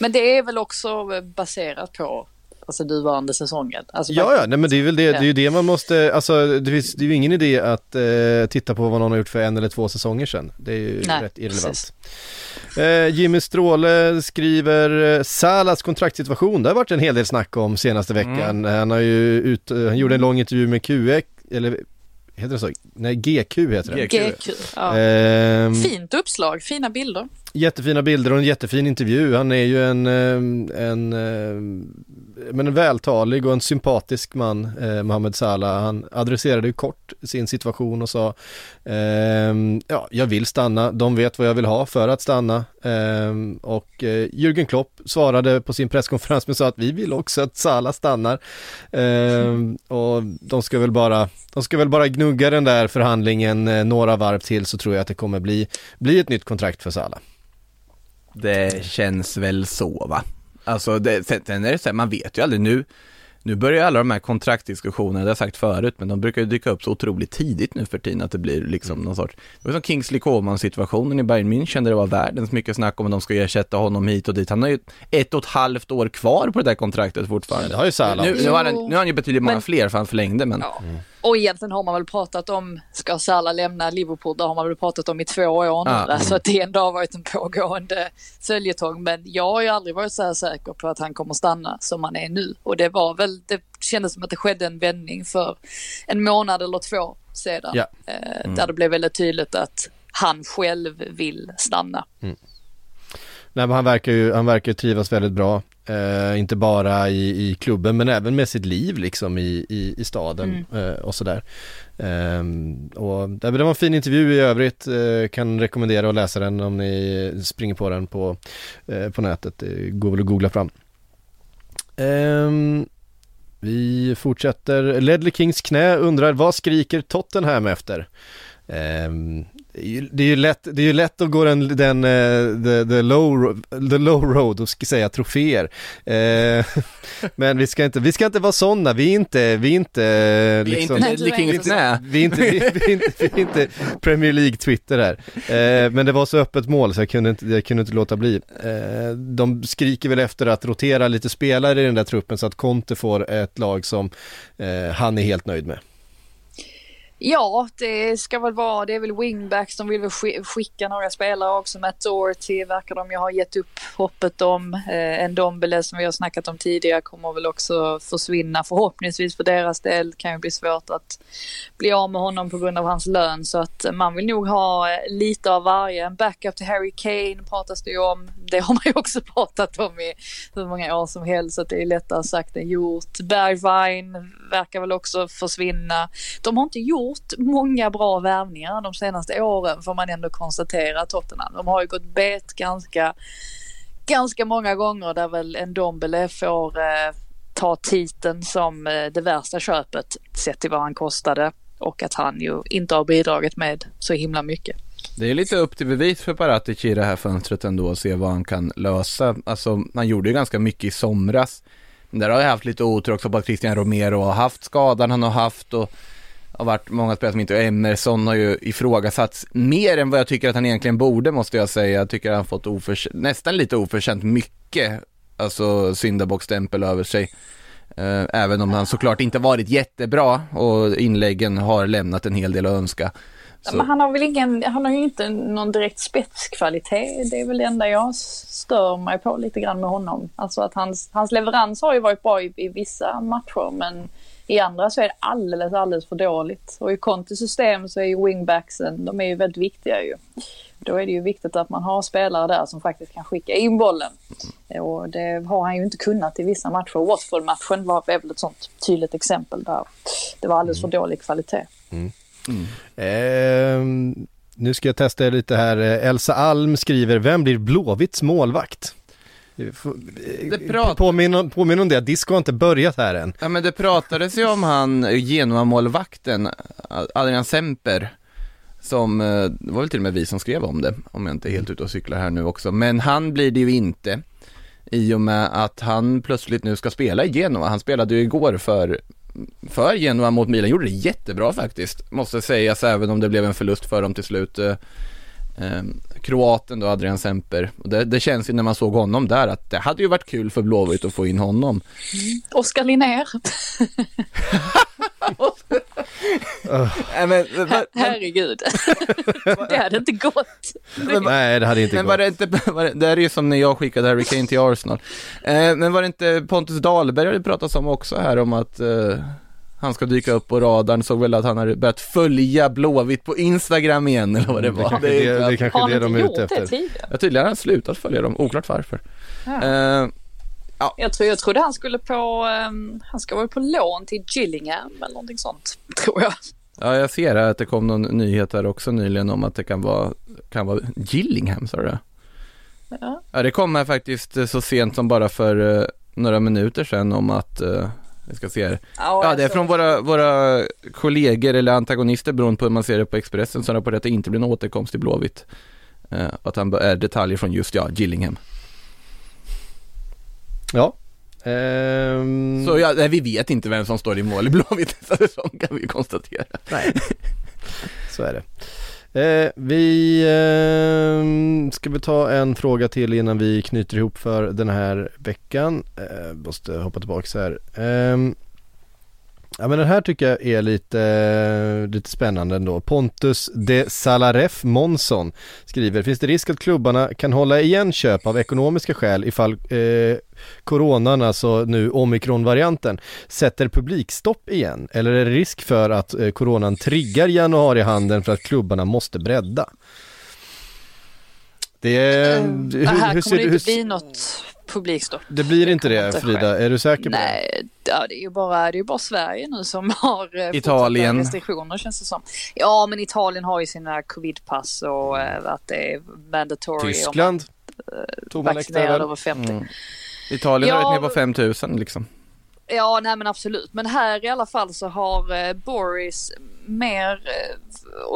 Men det är väl också baserat på alltså, nuvarande säsongen. Alltså, Ja, ja, nej men det är väl det, det är ju det man måste, alltså det, finns, det är ju ingen idé att eh, titta på vad någon har gjort för en eller två säsonger sedan. Det är ju Nej, rätt irrelevant. precis. Eh, Jimmy Stråle skriver eh, Salas kontraktssituation, det har varit en hel del snack om senaste veckan. Mm. Han har ju ut, han gjorde en lång intervju med QX, eller heter det så? Nej, GQ heter det. GQ. GQ. Ja. Ehm, Fint uppslag, fina bilder. Jättefina bilder och en jättefin intervju. Han är ju en, eh, en, eh, men en vältalig och en sympatisk man, eh, Mohamed Salah. Han adresserade ju kort sin situation och sa eh, ja, jag vill stanna, de vet vad jag vill ha för att stanna. Eh, och eh, Jürgen Klopp svarade på sin presskonferens med sa att vi vill också att Salah stannar. Ehm, och de ska väl bara, de ska väl bara gnugga den där förhandlingen eh, några varv till så tror jag att det kommer bli, bli ett nytt kontrakt för Salah. Det känns väl så va? Alltså det, sen, sen är det så här, man vet ju aldrig nu nu börjar alla de här kontraktdiskussionerna, det har jag sagt förut, men de brukar ju dyka upp så otroligt tidigt nu för tiden att det blir liksom någon sorts, det var som Kingsley Coman situationen i Bayern München där det var världens mycket snack om att de ska ersätta honom hit och dit. Han har ju ett och ett halvt år kvar på det där kontraktet fortfarande. Det har ju Salah. Nu, nu, har han, nu har han ju betydligt många Men- fler för han förlängde men Ja. Och egentligen har man väl pratat om, ska Salah lämna Liverpool, det har man väl pratat om i två år nu. Ja. Alltså att det ändå har varit en pågående följetong. Men jag har ju aldrig varit så här säker på att han kommer stanna som han är nu. Och det var väl, det kändes som att det skedde en vändning för en månad eller två sedan. Ja. Eh, Där det blev väldigt tydligt att han själv vill stanna. Nej men han verkar ju, han verkar trivas väldigt bra. Eh, inte bara i, i klubben men även med sitt liv liksom i, i, i staden eh, och sådär. Ehm, och det var en fin intervju i övrigt, eh, kan rekommendera att läsa den om ni springer på den på, på nätet. Det går väl att googla fram. Ehm, vi fortsätter. Ledley Kings knä undrar vad skriker Tottenham efter? Ehm, det är ju- lätt, det är ju lätt att gå den, den eh, the, the, low, the low road och säga troféer. Eh, [laughs] men vi ska inte, vi ska inte vara sådana, vi är inte, vi är inte eh, Vi är liksom, inte Ledley Kings knä. vi är inte, vi, är inte, vi är inte Premier League Twitter här. Eh, men det var så öppet mål så jag kunde inte, jag kunde inte låta bli. Eh, de skriker väl efter att rotera lite spelare i den där truppen så att Conte får ett lag som han är helt nöjd med. Ja, det ska väl vara, det är väl wingbacks, de vill väl skicka några spelare också. Matt Doherty verkar de ju ha gett upp hoppet om. Eh, en Dombele som vi har snackat om tidigare kommer väl också försvinna förhoppningsvis för deras del. kan ju bli svårt att bli av med honom på grund av hans lön. Så att man vill nog ha eh, lite av varje. En backup till Harry Kane pratas det ju om. Det har man ju också [laughs] pratat om i hur många år som helst. Så att det är lättare sagt än gjort. Bergwijn verkar väl också försvinna. De har inte gjort många bra värvningar de senaste åren får man ändå konstatera Tottenham. De har ju gått bet ganska, ganska många gånger där väl en Dombele får eh, ta titeln som eh, det värsta köpet sett till vad han kostade och att han ju inte har bidragit med så himla mycket. Det är lite upp till bevis för Paratici i det här fönstret ändå att se vad han kan lösa. Alltså, han gjorde ju ganska mycket i somras. Men där har jag haft lite otur också på att Christian Romero har haft skadan han har haft och har varit många spelare som inte, Emerson har ju ifrågasatts mer än vad jag tycker att han egentligen borde måste jag säga. Jag tycker att han fått oförs- nästan lite oförtjänt mycket, alltså syndabockstämpel över sig. Eh, Även om han såklart inte varit jättebra och inläggen har lämnat en hel del att önska. Så- Men han har väl ingen, han har ju inte någon direkt spetskvalitet. Det är väl det enda jag stör mig på lite grann med honom. Alltså att hans, hans leverans har ju varit bra i, i vissa matcher men i andra så är det alldeles, alldeles för dåligt. Och i Contes system så är ju wingbacksen, de är ju väldigt viktiga ju. Då är det ju viktigt att man har spelare där som faktiskt kan skicka in bollen. Och det har han ju inte kunnat i vissa matcher. Watford-matchen var väl ett sånt tydligt exempel där det var alldeles för dålig kvalitet. Ehm, nu ska jag testa lite här. Eh, Elsa Alm skriver, vem blir Blåvitts målvakt? Eh, eh, Det prat- Påminn påminn om det, disco har inte börjat här än. Ja men det pratades ju om han Genoa-målvakten, Adrian Semper, som, eh, det var väl till och med vi som skrev om det, om jag inte är helt ute och cyklar här nu också, men han blir det ju inte i och med att han plötsligt nu ska spela i Genoa. Han spelade ju igår för, för Genoa mot Milan, gjorde det jättebra faktiskt, måste sägas, även om det blev en förlust för dem till slut. Eh, eh, kroaten då, Adrian Semper, det, det känns ju när man såg honom där att det hade ju varit kul för Blåvitt att få in honom. Oskar Linnér. [laughs] Nej, men, men, Herregud. det hade inte gått. Nej, det hade inte Men gått. var det inte, var det, det är ju som när jag skickade Harry Kane till Arsenal. Eh, men var det inte Pontus Dahlberg det pratas om också här om att eh, han ska dyka upp på radarn, såg väl att han har börjat följa Blåvitt på Instagram igen eller vad det var. kanske det, det, är kanske Har det han de inte är gjort ute det efter. tidigare? Ja, tydligen har han slutat följa dem, oklart varför. Ja. Eh, Jag, tror, jag trodde han skulle på, um, han ska vara på lån till Gillingham eller någonting sånt, [laughs] tror jag. ja, jag ser här att det kom någon nyhet här också nyligen om att det kan vara, kan vara Gillingham, sa du det? Ja. Ja, det kom här faktiskt eh, så sent som bara för eh, några minuter sedan om att, eh, vi ska se här. Ja, det är från våra, våra kollegor eller antagonister beroende på hur man ser det på Expressen som rapporterar att det inte blir någon återkomst i Blåvitt. Eh, att han är detaljer från just, ja, Gillingham. Ja. Ehm, Så ja, vi vet inte vem som står i mål i Blåvitt nästa säsong kan vi konstatera. Nej, [laughs] så är det. Eh, vi eh, ska vi ta en fråga till innan vi knyter ihop för den här veckan. Eh, måste hoppa tillbaka här. Ehm, Eh, Ja men den här tycker jag är lite, lite spännande ändå. Pontus de Salaref Månsson skriver, finns det risk att klubbarna kan hålla igen köp av ekonomiska skäl ifall eh, coronan, alltså nu omikronvarianten, sätter publikstopp igen? Eller är det risk för att eh, coronan triggar januarihandeln för att klubbarna måste bredda? Det är... det här hur kommer det hur- inte bli något publikstopp. det blir inte det inte Frida, är du säker på det? Nej, ja, det är ju bara, det är bara Sverige nu som har eh, Italien. restriktioner känns det som. Ja, men Italien har ju sina covidpass och eh, att det är mandatory. om Tyskland? Tog man extra vaccinerad över 50. Mm. Italien har Ja, varit nere på 5000 liksom. Ja, nej men absolut. Men här i alla fall så har eh, Boris mer eh,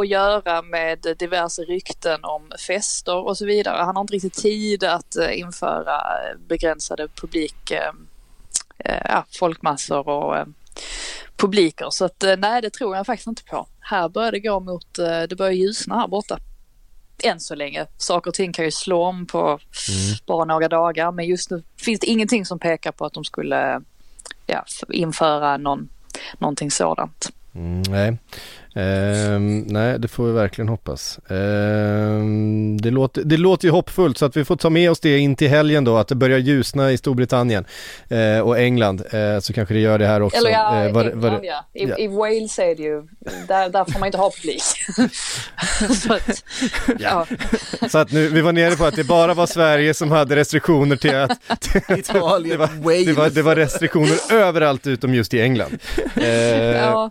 att göra med diverse rykten om fester och så vidare. Han har inte riktigt tid att eh, införa begränsade publik, ja, folkmassor och publiker. Så att nej, det tror jag faktiskt inte på. Här börjar det gå mot, det börjar ljusna här borta. Än så länge. Saker och ting kan ju slå om på bara några dagar. Men just nu finns det ingenting som pekar på att de skulle ja, införa någon, någonting sådant. Mm, nej. Eh, nej, det får vi verkligen hoppas. Eh, det, låter, det låter ju hoppfullt så att vi får ta med oss det in till helgen då, att det börjar ljusna i Storbritannien eh, och England. Eh, så kanske det gör det här också. Eller ja, Eh, vad- England vad- ja. I, ja. I Wales är det ju, där, där får man inte ha publik. [laughs] så att, ja. Så att nu, vi var nere på att det bara var Sverige som hade restriktioner till att [laughs] Italien, [laughs] det, var, det, var, det var restriktioner överallt utom just i England. Eh, ja. Ja.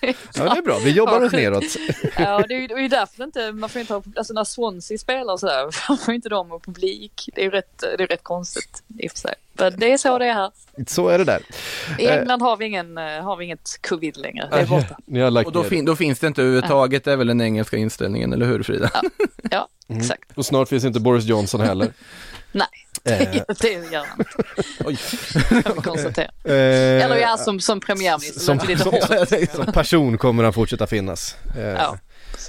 det är bra, vi jobbar Ja, oss neråt. ja, det är ju det är ju därför inte, man får inte ha, alltså när Swansea spelar och sådär, [laughs] man får inte de ha publik. Det är ju rätt, det är rätt konstigt i och för sig. Men det är så det är här. Så är det där. I Eh. England har vi, ingen, eh, har vi inget covid längre, det är borta. Och då, fin- då finns det inte överhuvudtaget, det är väl den engelska inställningen, eller hur Frida? Ja, exakt. Och snart finns inte Boris Johnson heller. [laughs] Nej, Eh. det gör han inte. Oj. Kan vi konstatera. [laughs] Eh, Eller ja, som, som premiärminister. som, som, hårt. som person kommer han fortsätta finnas. Eh, Ja.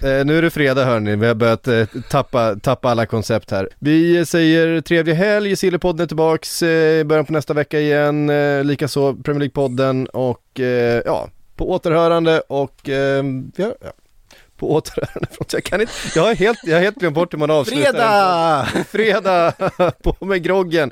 Eh, nu är det fredag hörni, vi har börjat eh, tappa, tappa alla koncept här. Vi säger trevlig helg, Sillypodden är tillbaks eh, i början på nästa vecka igen, eh, likaså Premier League-podden och eh, ja, på återhörande och eh, ja, på återhörande, [laughs] förlåt, jag kan inte, jag har helt, jag har helt glömt bort hur man avslutar. Fredag! Fredag! [laughs] på med groggen!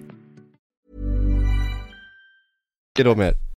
då med er.